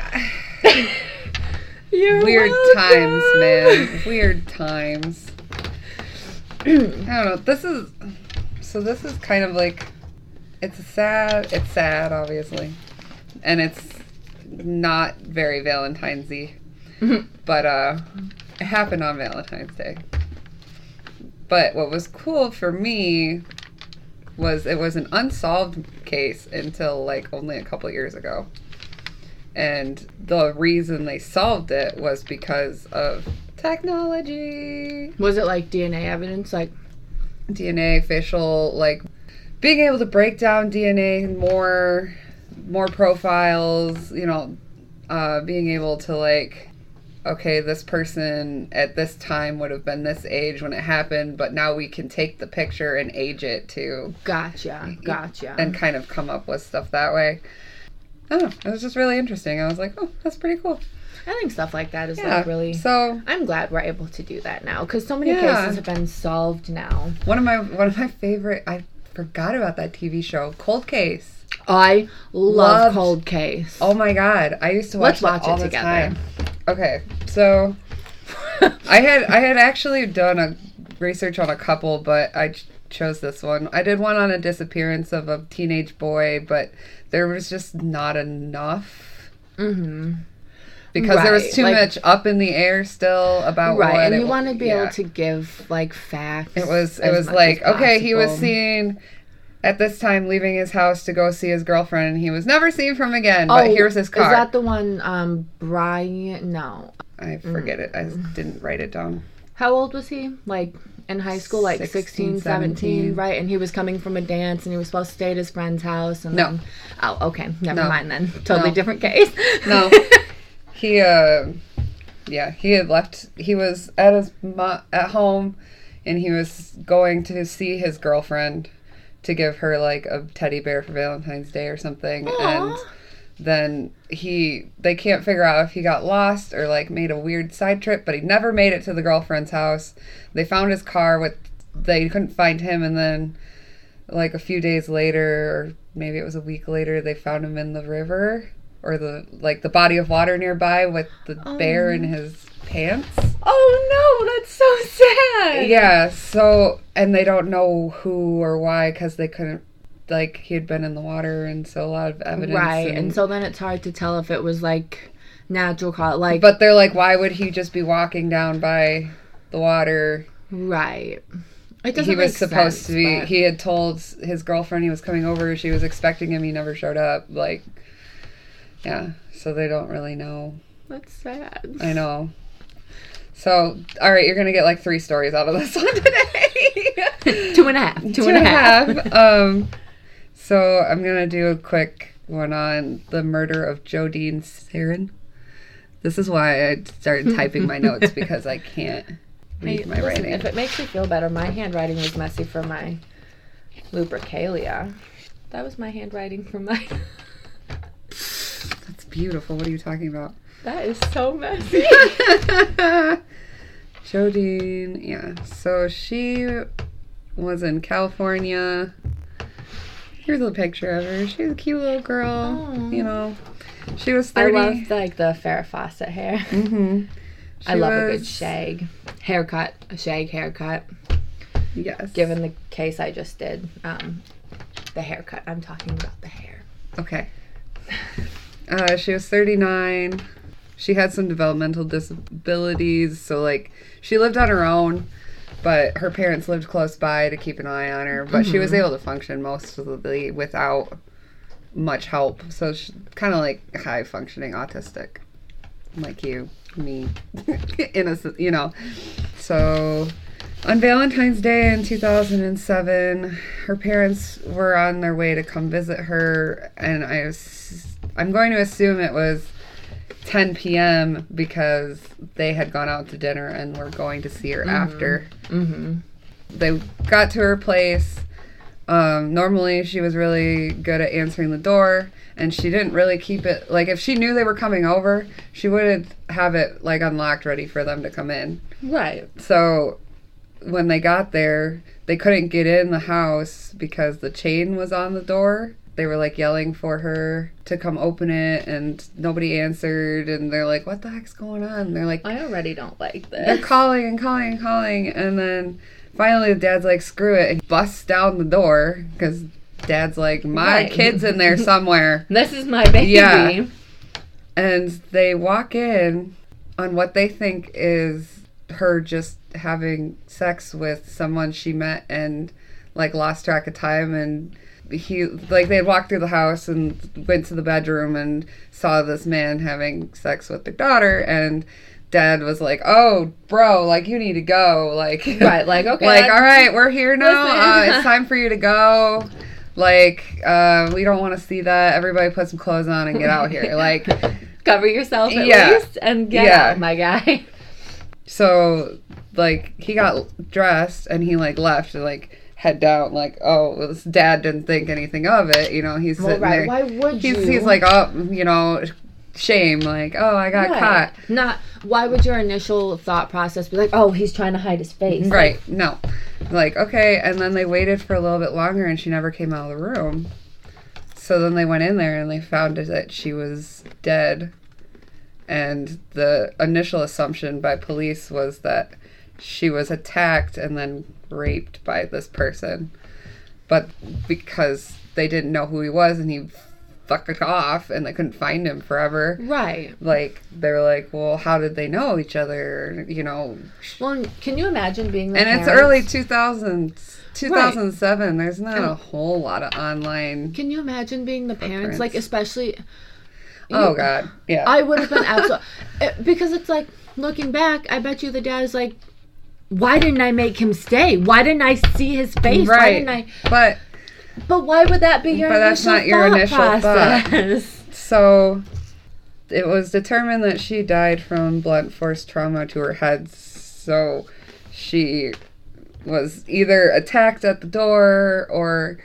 Speaker 2: You're
Speaker 1: weird times, man. Weird times. <clears throat> I don't know. This is. So this is kind of like. It's sad. It's sad, obviously. And it's not very Valentine's y. <laughs> But, uh. It happened on Valentine's Day. But what was cool for me was it was an unsolved case until like only a couple years ago. And the reason they solved it was because of technology,
Speaker 2: Was it like DNA evidence? Like
Speaker 1: DNA, facial, like being able to break down DNA more, more profiles, you know, uh, being able to like, okay, this person at this time would have been this age when it happened, but now we can take the picture and age it to
Speaker 2: gotcha, gotcha.
Speaker 1: and kind of come up with stuff that way. I don't know. It was just really interesting. I was like, oh, that's pretty cool.
Speaker 2: I think stuff like that is
Speaker 1: Yeah.
Speaker 2: like really.
Speaker 1: So
Speaker 2: I'm glad we're able to do that now because so many
Speaker 1: Yeah.
Speaker 2: cases have been solved now.
Speaker 1: one of my one of my favorite. I forgot about that TV show, Cold Case.
Speaker 2: I love
Speaker 1: Loved-
Speaker 2: Cold Case.
Speaker 1: Oh my god, I used to watch
Speaker 2: Let's
Speaker 1: that
Speaker 2: watch
Speaker 1: all
Speaker 2: it
Speaker 1: the
Speaker 2: together.
Speaker 1: time. Okay, so <laughs> I had I had actually done a research on a couple, but I ch- chose this one. I did one on a disappearance of a teenage boy, but there was just not enough
Speaker 2: mm-hmm.
Speaker 1: because there was
Speaker 2: Right,
Speaker 1: too
Speaker 2: like-
Speaker 1: much up in the air still about
Speaker 2: Right,
Speaker 1: what
Speaker 2: and
Speaker 1: it
Speaker 2: you
Speaker 1: wa-
Speaker 2: want to be
Speaker 1: yeah.
Speaker 2: able to give like facts.
Speaker 1: It was it
Speaker 2: as
Speaker 1: was
Speaker 2: much
Speaker 1: like
Speaker 2: as
Speaker 1: okay, he was
Speaker 2: possible.
Speaker 1: seen at this time leaving his house to go see his girlfriend, and he was never seen from again. But here's his car.
Speaker 2: Oh, Is that the one, um, Brian? No.
Speaker 1: I forget it. I didn't write it down.
Speaker 2: How old was he? Like in high school, like
Speaker 1: 16,
Speaker 2: 16, 17,
Speaker 1: 17.
Speaker 2: right? And he was coming from a dance and he was supposed to stay at his friend's house. And
Speaker 1: No.
Speaker 2: Then, oh, okay. Never
Speaker 1: No.
Speaker 2: mind then. Totally
Speaker 1: No.
Speaker 2: different case.
Speaker 1: No. <laughs> He uh yeah, he had left he was at his mo- at home and he was going to see his girlfriend to give her like a teddy bear for Valentine's Day or something and then he they can't figure out if he got lost or like made a weird side trip but he never made it to the girlfriend's house. They found his car with they couldn't find him and then like a few days later or maybe it was a week later they found him in the river or the like the body of water nearby with the oh, bear and his pants
Speaker 2: oh no, that's so sad.
Speaker 1: yeah so and they don't know who or why because they couldn't like he had been in the water and so a lot of evidence
Speaker 2: Right. And so then it's hard to tell if it was like natural cause. Like,
Speaker 1: But they're like, why would he just be walking down by the water?
Speaker 2: right. It doesn't
Speaker 1: He was supposed
Speaker 2: sense,
Speaker 1: to be.
Speaker 2: but-
Speaker 1: He had told his girlfriend he was coming over. She was expecting him. He never showed up. Like, yeah. So they don't really know.
Speaker 2: That's sad.
Speaker 1: I know. So, all right, you're gonna get like three stories out of this <laughs> one today. <laughs>
Speaker 2: Two and a half. Two and a half.
Speaker 1: um, so I'm gonna do a quick one on the murder of Jodine Serrin. This is why I started typing my notes <laughs> because I can't read my
Speaker 2: listen,
Speaker 1: writing.
Speaker 2: If it makes you feel better, my handwriting was messy for my lubricalia. That was my handwriting for my.
Speaker 1: That's beautiful. What are you talking about?
Speaker 2: That is so messy. <laughs>
Speaker 1: Jodine, yeah. So she was in California. Here's a picture of her. She's a cute little girl. You know, she was 30.
Speaker 2: I love like the Farrah Fawcett hair.
Speaker 1: Mm-hmm. <laughs>
Speaker 2: I love a good shag haircut, a shag haircut.
Speaker 1: Yes.
Speaker 2: Given the case I just did, um, the haircut. I'm talking about the hair.
Speaker 1: Okay. Uh, she was 39. She had some developmental disabilities, so like she lived on her own, but her parents lived close by to keep an eye on her. But she was mm-hmm. able to function mostly without much help. So she's kind of like high functioning autistic, like you, me, <laughs> in a s- you know. So on Valentine's Day in 2007, her parents were on their way to come visit her, and I was, I'm going to assume it was 10 p.m. because they had gone out to dinner and were going to see her after.
Speaker 2: Mm-hmm.
Speaker 1: They got to her place. Um, normally, she was really good at answering the door, and she didn't really keep it. Like, if she knew they were coming over, she would have it like unlocked, ready for them to come in.
Speaker 2: Right.
Speaker 1: So when they got there, they couldn't get in the house because the chain was on the door. They were like yelling for her to come open it, and nobody answered. And they're like, "What the heck's going on?" And they're like,
Speaker 2: I already don't like this.
Speaker 1: they're calling and calling and calling, and then finally the dad's like, "Screw it!" and busts down the door because dad's like, "My
Speaker 2: Right.
Speaker 1: kid's in there somewhere." <laughs>
Speaker 2: This is my baby.
Speaker 1: Yeah. and they walk in on what they think is her just having sex with someone she met and like lost track of time and he like they walked through the house and went to the bedroom and saw this man having sex with their daughter and dad was like oh bro like you need to go like <laughs>
Speaker 2: Right, like, okay,
Speaker 1: like all right we're here now uh, it's <laughs> time for you to go like uh, we don't want to see that everybody put some clothes on and get out here <laughs> like
Speaker 2: Cover yourself at
Speaker 1: Yeah.
Speaker 2: least and get
Speaker 1: Yeah.
Speaker 2: out, my guy.
Speaker 1: so like he got dressed and he like left and like head down like oh well, his dad didn't think anything of it you know he's
Speaker 2: Well,
Speaker 1: sitting
Speaker 2: right.
Speaker 1: there
Speaker 2: Why would you?
Speaker 1: he's, he's like oh you know shame like oh i got
Speaker 2: Right.
Speaker 1: caught
Speaker 2: Not. Why would your initial thought process be like, oh, he's trying to hide his face?
Speaker 1: right no like okay and then they waited for a little bit longer and she never came out of the room so then they went in there and they found that she was dead and the initial assumption by police was that she was attacked and then raped by this person. But because they didn't know who he was and he fucked off and they couldn't find him forever.
Speaker 2: Right.
Speaker 1: like they're like well how did they know each other? You know.
Speaker 2: Well, can you imagine being the
Speaker 1: and it's early 2000s 2007 there's not a whole lot of online
Speaker 2: Can you imagine being the parents, like especially?
Speaker 1: oh god. Yeah.
Speaker 2: I would have been absolutely <laughs> because it's like looking back. I bet you the dad is like, why didn't I make him stay? Why didn't I see his face? Why didn't I?
Speaker 1: but
Speaker 2: But why would that be your
Speaker 1: But that's not your
Speaker 2: thought
Speaker 1: initial thought.
Speaker 2: process?
Speaker 1: so it was determined that she died from blunt force trauma to her head so she was either attacked at the door or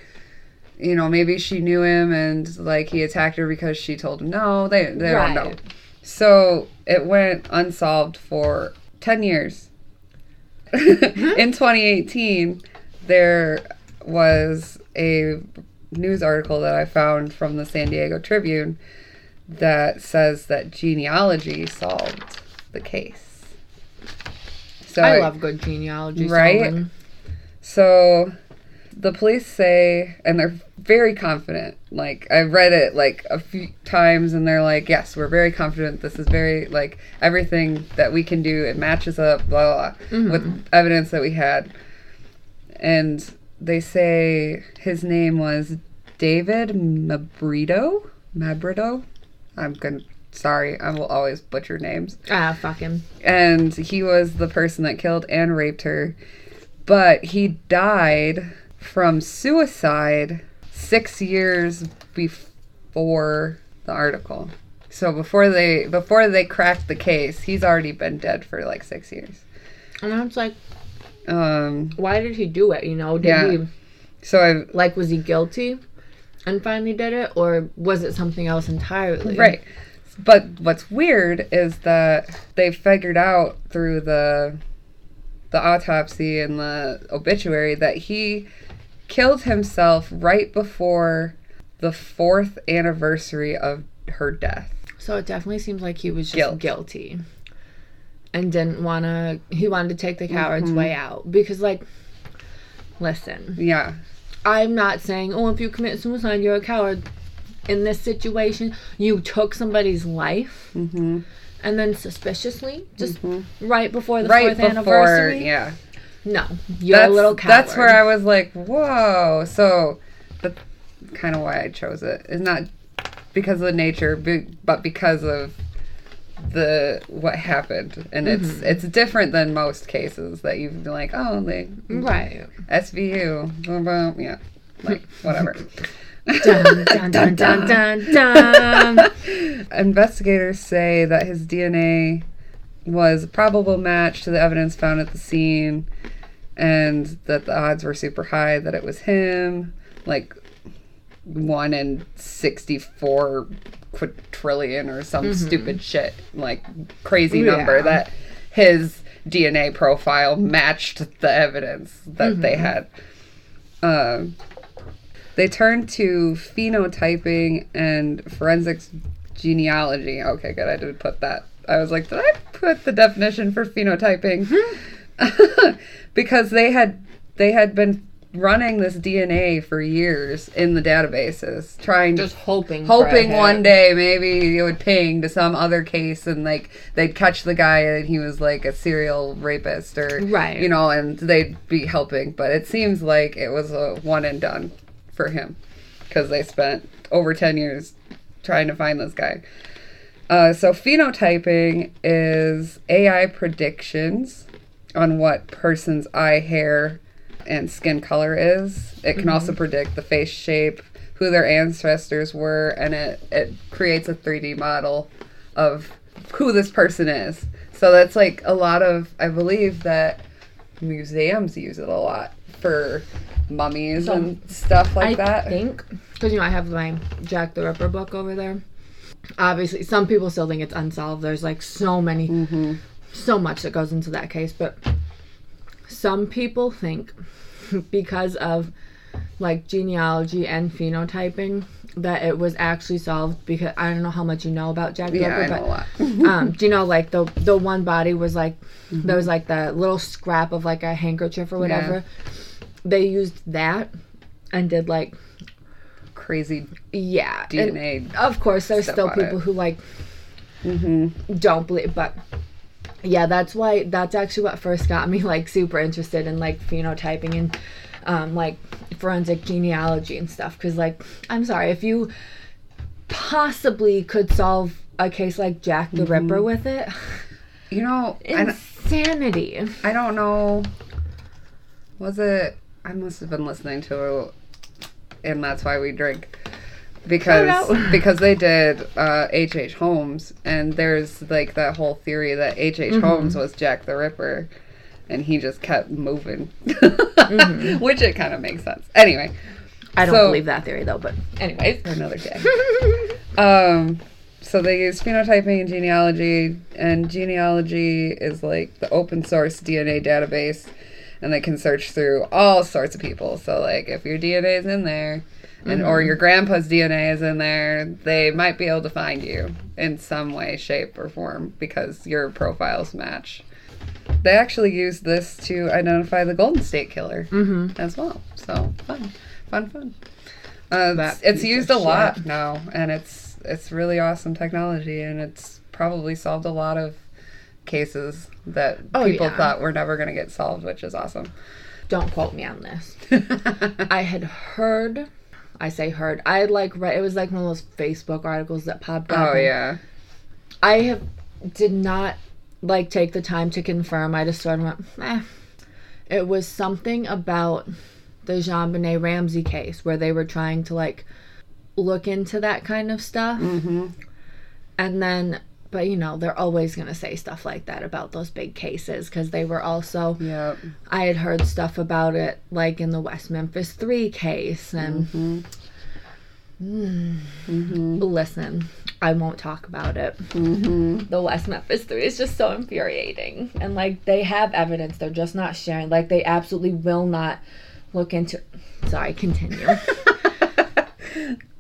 Speaker 1: you know maybe she knew him and like he attacked her because she told him no they, they
Speaker 2: Right.
Speaker 1: don't know so it went unsolved for 10 years <laughs> in 2018 there was a news article that i found from the san diego tribune that says that genealogy solved the case so
Speaker 2: I love good genealogy.
Speaker 1: Right?
Speaker 2: solving.
Speaker 1: so the police say, and they're very confident. Like I've read it like a few times, and they're like, "Yes, we're very confident. This is very like everything that we can do. It matches up, blah blah, blah with evidence that we had." And they say his name was David Mabrito. Mabrito. I'm gonna. Sorry, I will always butcher names
Speaker 2: Ah, fuck him.
Speaker 1: and he was the person that killed and raped her but he died from suicide six years before the article so before they before they cracked the case he's already been dead for like six years
Speaker 2: And I was like,
Speaker 1: um
Speaker 2: why did he do it? You know, did
Speaker 1: Yeah.
Speaker 2: he
Speaker 1: so i
Speaker 2: like was he guilty and finally did it, or was it something else entirely?
Speaker 1: right but what's weird is that they figured out through the the autopsy and the obituary that he killed himself right before the fourth anniversary of her death.
Speaker 2: So it definitely seems like he was just
Speaker 1: Guilt.
Speaker 2: guilty. and didn't want to he wanted to take the coward's way out because like listen
Speaker 1: Yeah.
Speaker 2: i'm not saying oh if you commit suicide you're a coward in this situation you took somebody's life
Speaker 1: Mm-hmm.
Speaker 2: and then suspiciously just right before the
Speaker 1: Right
Speaker 2: fourth
Speaker 1: before,
Speaker 2: anniversary
Speaker 1: yeah.
Speaker 2: No you're
Speaker 1: That's,
Speaker 2: a little coward
Speaker 1: that's where I was like, whoa. So that's kind of why I chose it. It's not because of the nature, but because of the what happened, and it's
Speaker 2: Mm-hmm.
Speaker 1: it's different than most cases that you've been like, oh, they
Speaker 2: right
Speaker 1: SVU, boom, boom, yeah, like whatever. <laughs> <laughs>
Speaker 2: dun, dun, dun, dun, dun, dun. <laughs>
Speaker 1: Investigators say that his DNA was a probable match to the evidence found at the scene, and that the odds were super high that it was him. Like one in 64 quadrillion or some mm-hmm. stupid shit, like crazy number that his DNA profile matched the evidence that they mm-hmm. had. Um, they turned to phenotyping and forensics genealogy. Okay, good. I did put that. I was like, did I put the definition for phenotyping? Mm-hmm. <laughs> because they had they had been running this DNA for years in the databases, trying
Speaker 2: just hoping
Speaker 1: hoping one day maybe it would ping to some other case and like they'd catch the guy and he was like a serial rapist or
Speaker 2: Right.
Speaker 1: you know and they'd be helping. But it seems like it was a one and done for him because they spent over 10 years trying to find this guy. Uh, so phenotyping is ai predictions on what person's eye hair and skin color is it can also predict the face shape who their ancestors were and it, it creates a 3d model of who this person is so that's like a lot of i believe that museums use it a lot for mummies
Speaker 2: So,
Speaker 1: and stuff like
Speaker 2: I
Speaker 1: that I
Speaker 2: think because you know I have my Jack the Ripper book over there. Obviously, some people still think it's unsolved. There's like so many,
Speaker 1: Mm-hmm.
Speaker 2: So much that goes into that case, but some people think <laughs> because of like genealogy and phenotyping that it was actually solved because I don't know how much you know about Jack
Speaker 1: yeah i know a
Speaker 2: but
Speaker 1: lot <laughs>
Speaker 2: um, do you know like the the one body was like
Speaker 1: Mm-hmm.
Speaker 2: there was like the little scrap of like a handkerchief or whatever. They used that and did like
Speaker 1: crazy
Speaker 2: yeah
Speaker 1: dna
Speaker 2: of course there's still people
Speaker 1: it.
Speaker 2: who like
Speaker 1: mm-hmm.
Speaker 2: don't believe but yeah that's why that's actually what first got me like super interested in like phenotyping and um, like forensic genealogy and stuff because like i'm sorry if you possibly could solve a case like jack the ripper with it
Speaker 1: you know
Speaker 2: insanity
Speaker 1: I don't know. Was it? I must have been listening to, and that's why we drink, because <laughs> because they did uh, H. H. Holmes, and there's like that whole theory that H. H. Holmes was Jack the Ripper, and he just kept moving, <laughs> which it kind of makes sense. Anyway,
Speaker 2: i don't
Speaker 1: So-
Speaker 2: believe that theory though but anyways
Speaker 1: another day. <laughs> um, so they use phenotyping and genealogy, and genealogy is like the open source DNA database, and they can search through all sorts of people. So like if your DNA is in there, and or your grandpa's DNA is in there, they might be able to find you in some way, shape, or form because your profiles match. They actually use this to identify the Golden State Killer
Speaker 2: mm-hmm.
Speaker 1: as well. So fun, fun, fun. Uh,
Speaker 2: That
Speaker 1: it's it's used a lot
Speaker 2: shit.
Speaker 1: now, and it's it's really awesome technology, and it's probably solved a lot of cases that
Speaker 2: Oh,
Speaker 1: people
Speaker 2: yeah.
Speaker 1: thought were never going to get solved, which is awesome.
Speaker 2: don't quote me on this <laughs> I had heard, I say heard, I like read, it was like one of those Facebook articles that popped up.
Speaker 1: oh yeah,
Speaker 2: I have, did not like take the time to confirm. I just sort of went, eh. It was something about the JonBenét Ramsey case where they were trying to like look into that kind of stuff.
Speaker 1: mm-hmm.
Speaker 2: And then, but you know, they're always going to say stuff like that about those big cases because they were also
Speaker 1: yeah
Speaker 2: I had heard stuff about it, like in the West Memphis 3 case. And
Speaker 1: Mm-hmm. Mm-hmm.
Speaker 2: listen, I won't talk about it.
Speaker 1: Mm-hmm.
Speaker 2: The West Memphis 3 is just so infuriating. And, like, they have evidence, they're just not sharing. Like, they absolutely will not look into. Sorry, continue. <laughs>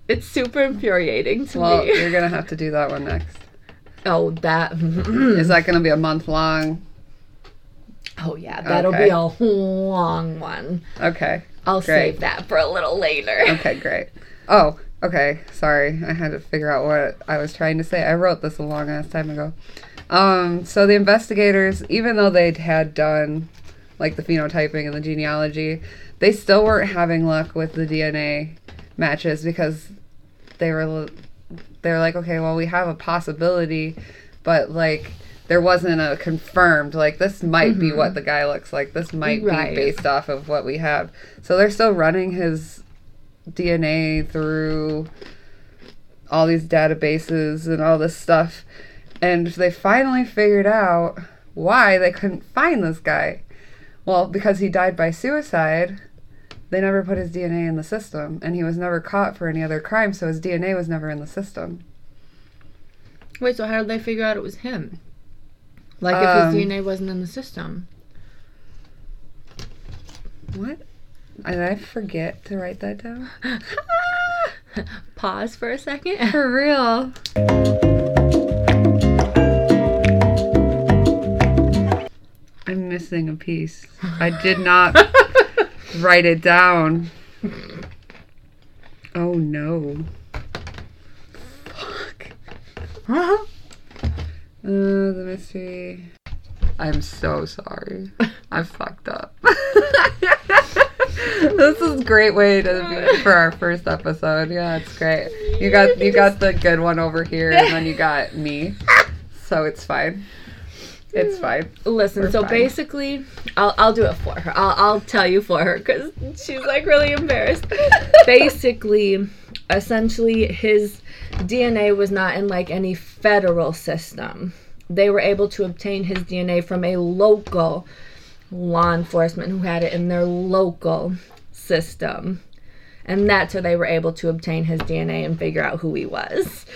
Speaker 2: it's super infuriating to
Speaker 1: Well,
Speaker 2: me.
Speaker 1: Well you're gonna have to do that one next.
Speaker 2: Oh, that.
Speaker 1: Is that going to be a month long?
Speaker 2: oh, yeah. That'll
Speaker 1: Okay.
Speaker 2: be a long one.
Speaker 1: Okay.
Speaker 2: I'll
Speaker 1: Great.
Speaker 2: save that for a little later. <laughs>
Speaker 1: Okay, great. Oh, okay. Sorry. I had to figure out what I was trying to say. I wrote this a long ass time ago. Um, so the investigators, even though they'd had done like the phenotyping and the genealogy, they still weren't having luck with the DNA matches because they were l- they were like, okay, well, we have a possibility, but like there wasn't a confirmed like this might be what mm-hmm. the guy looks like. This might
Speaker 2: Right.
Speaker 1: be based off of what we have. So they're still running his DNA through all these databases and all this stuff. And they finally figured out why they couldn't find this guy. Well, because he died by suicide, they never put his DNA in the system, and he was never caught for any other crime, so his DNA was never in the system.
Speaker 2: Wait, so how did they figure out it was him? Like
Speaker 1: Um,
Speaker 2: if his DNA wasn't in the system.
Speaker 1: What? Did I forget to write that down? <laughs>
Speaker 2: Pause for a second.
Speaker 1: For real. I'm missing a piece. I did not <laughs> write it down. Oh no. Fuck. Huh? <laughs> Uh, the mystery. I'm so sorry. I fucked up. <laughs> this is a great way to be for our first episode. Yeah, it's great. You got you got the good one over here, and then you got me. So it's fine. It's mm. fine.
Speaker 2: Listen,
Speaker 1: We're
Speaker 2: so
Speaker 1: fine.
Speaker 2: basically, I'll, I'll do it for her. I'll, I'll tell you for her because she's like really embarrassed. <laughs> basically, essentially, his DNA was not in like any federal system. They were able to obtain his DNA from a local law enforcement who had it in their local system. And that's how they were able to obtain his DNA and figure out who he was.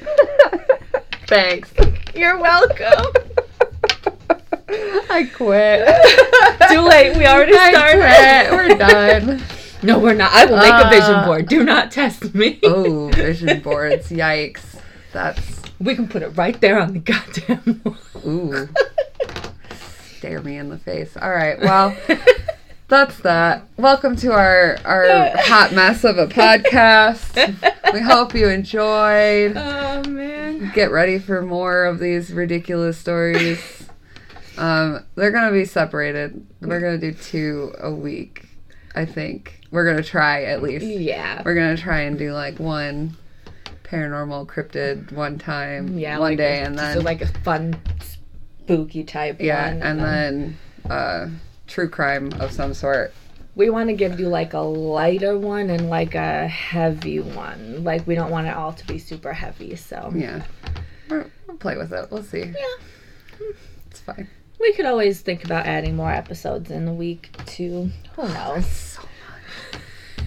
Speaker 2: <laughs>
Speaker 1: Thanks.
Speaker 2: You're welcome. <laughs> <laughs>
Speaker 1: I quit. <laughs>
Speaker 2: Too late. We already
Speaker 1: I
Speaker 2: started.
Speaker 1: quit. We're done. <laughs>
Speaker 2: No, we're not. I will make a vision
Speaker 1: Uh,
Speaker 2: board. Do not test me.
Speaker 1: Oh, vision boards. Yikes. That's
Speaker 2: We can put it right there on the goddamn wall.
Speaker 1: ooh. Stare me in the face. All right. Well, that's that. Welcome to our our hot mess of a podcast. We hope you enjoyed.
Speaker 2: Oh man.
Speaker 1: Get ready for more of these ridiculous stories. Um, they're gonna be separated. We're gonna do two a week. I think we're gonna try at least.
Speaker 2: Yeah.
Speaker 1: We're gonna try and do like one paranormal cryptid one time,
Speaker 2: Yeah.
Speaker 1: one
Speaker 2: like
Speaker 1: day,
Speaker 2: a-
Speaker 1: and then
Speaker 2: like a fun, spooky type
Speaker 1: yeah,
Speaker 2: one.
Speaker 1: and then uh, true crime of some sort.
Speaker 2: we want to give you like a lighter one and like a heavy one. Like we don't want it all to be super heavy. So
Speaker 1: Yeah, We're, we'll play with it. We'll see.
Speaker 2: yeah.
Speaker 1: It's fine.
Speaker 2: We could always think about adding more episodes in the week to Who knows?
Speaker 1: So.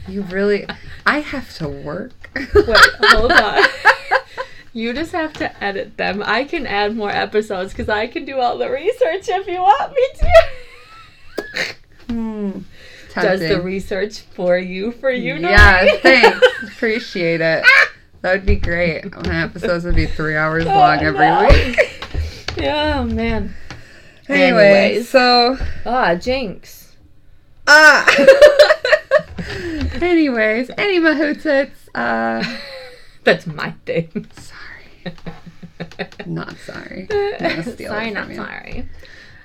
Speaker 1: You really, I have to work.
Speaker 2: Wait, hold on. <laughs> You just have to edit them. I can add more episodes because I can do all the research if you want me to.
Speaker 1: Hmm.
Speaker 2: Does the research for you, for you,
Speaker 1: Yeah,
Speaker 2: Noreen? <laughs>
Speaker 1: thanks. Appreciate it. That would be great. My episodes would be three hours long
Speaker 2: Oh,
Speaker 1: every
Speaker 2: no.
Speaker 1: week. <laughs>
Speaker 2: Yeah, man.
Speaker 1: Anyway,
Speaker 2: Anyways.
Speaker 1: so
Speaker 2: Ah, Jinx.
Speaker 1: ah. <laughs> Anyways, any mahootsits. Uh, <laughs>
Speaker 2: That's my thing.
Speaker 1: sorry, <laughs> not sorry. I'm gonna steal
Speaker 2: sorry, not
Speaker 1: you.
Speaker 2: sorry.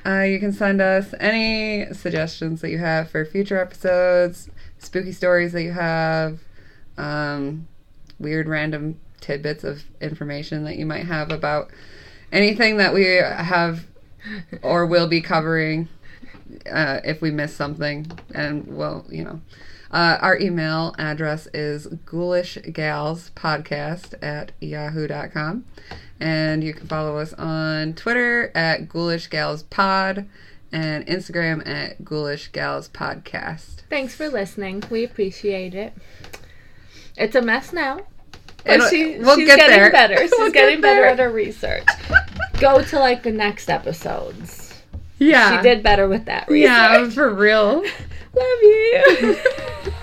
Speaker 1: Uh, you can send us any suggestions that you have for future episodes, spooky stories that you have, um, weird random tidbits of information that you might have about anything that we have or will be covering uh, if we miss something. And well, you know. Uh, our email address is ghoulishgalspodcast at yahoo.com. And you can follow us on Twitter at ghoulishgalspod and Instagram at ghoulishgalspodcast.
Speaker 2: Thanks for listening. We appreciate it. It's a mess now. But
Speaker 1: It'll-
Speaker 2: she,
Speaker 1: we'll
Speaker 2: she's
Speaker 1: get
Speaker 2: getting
Speaker 1: there.
Speaker 2: better. <laughs> She's
Speaker 1: We'll get
Speaker 2: getting better at her research. <laughs> Go to like the next episodes.
Speaker 1: Yeah.
Speaker 2: She did better with that research.
Speaker 1: Yeah, for real. <laughs>
Speaker 2: Love you. <laughs>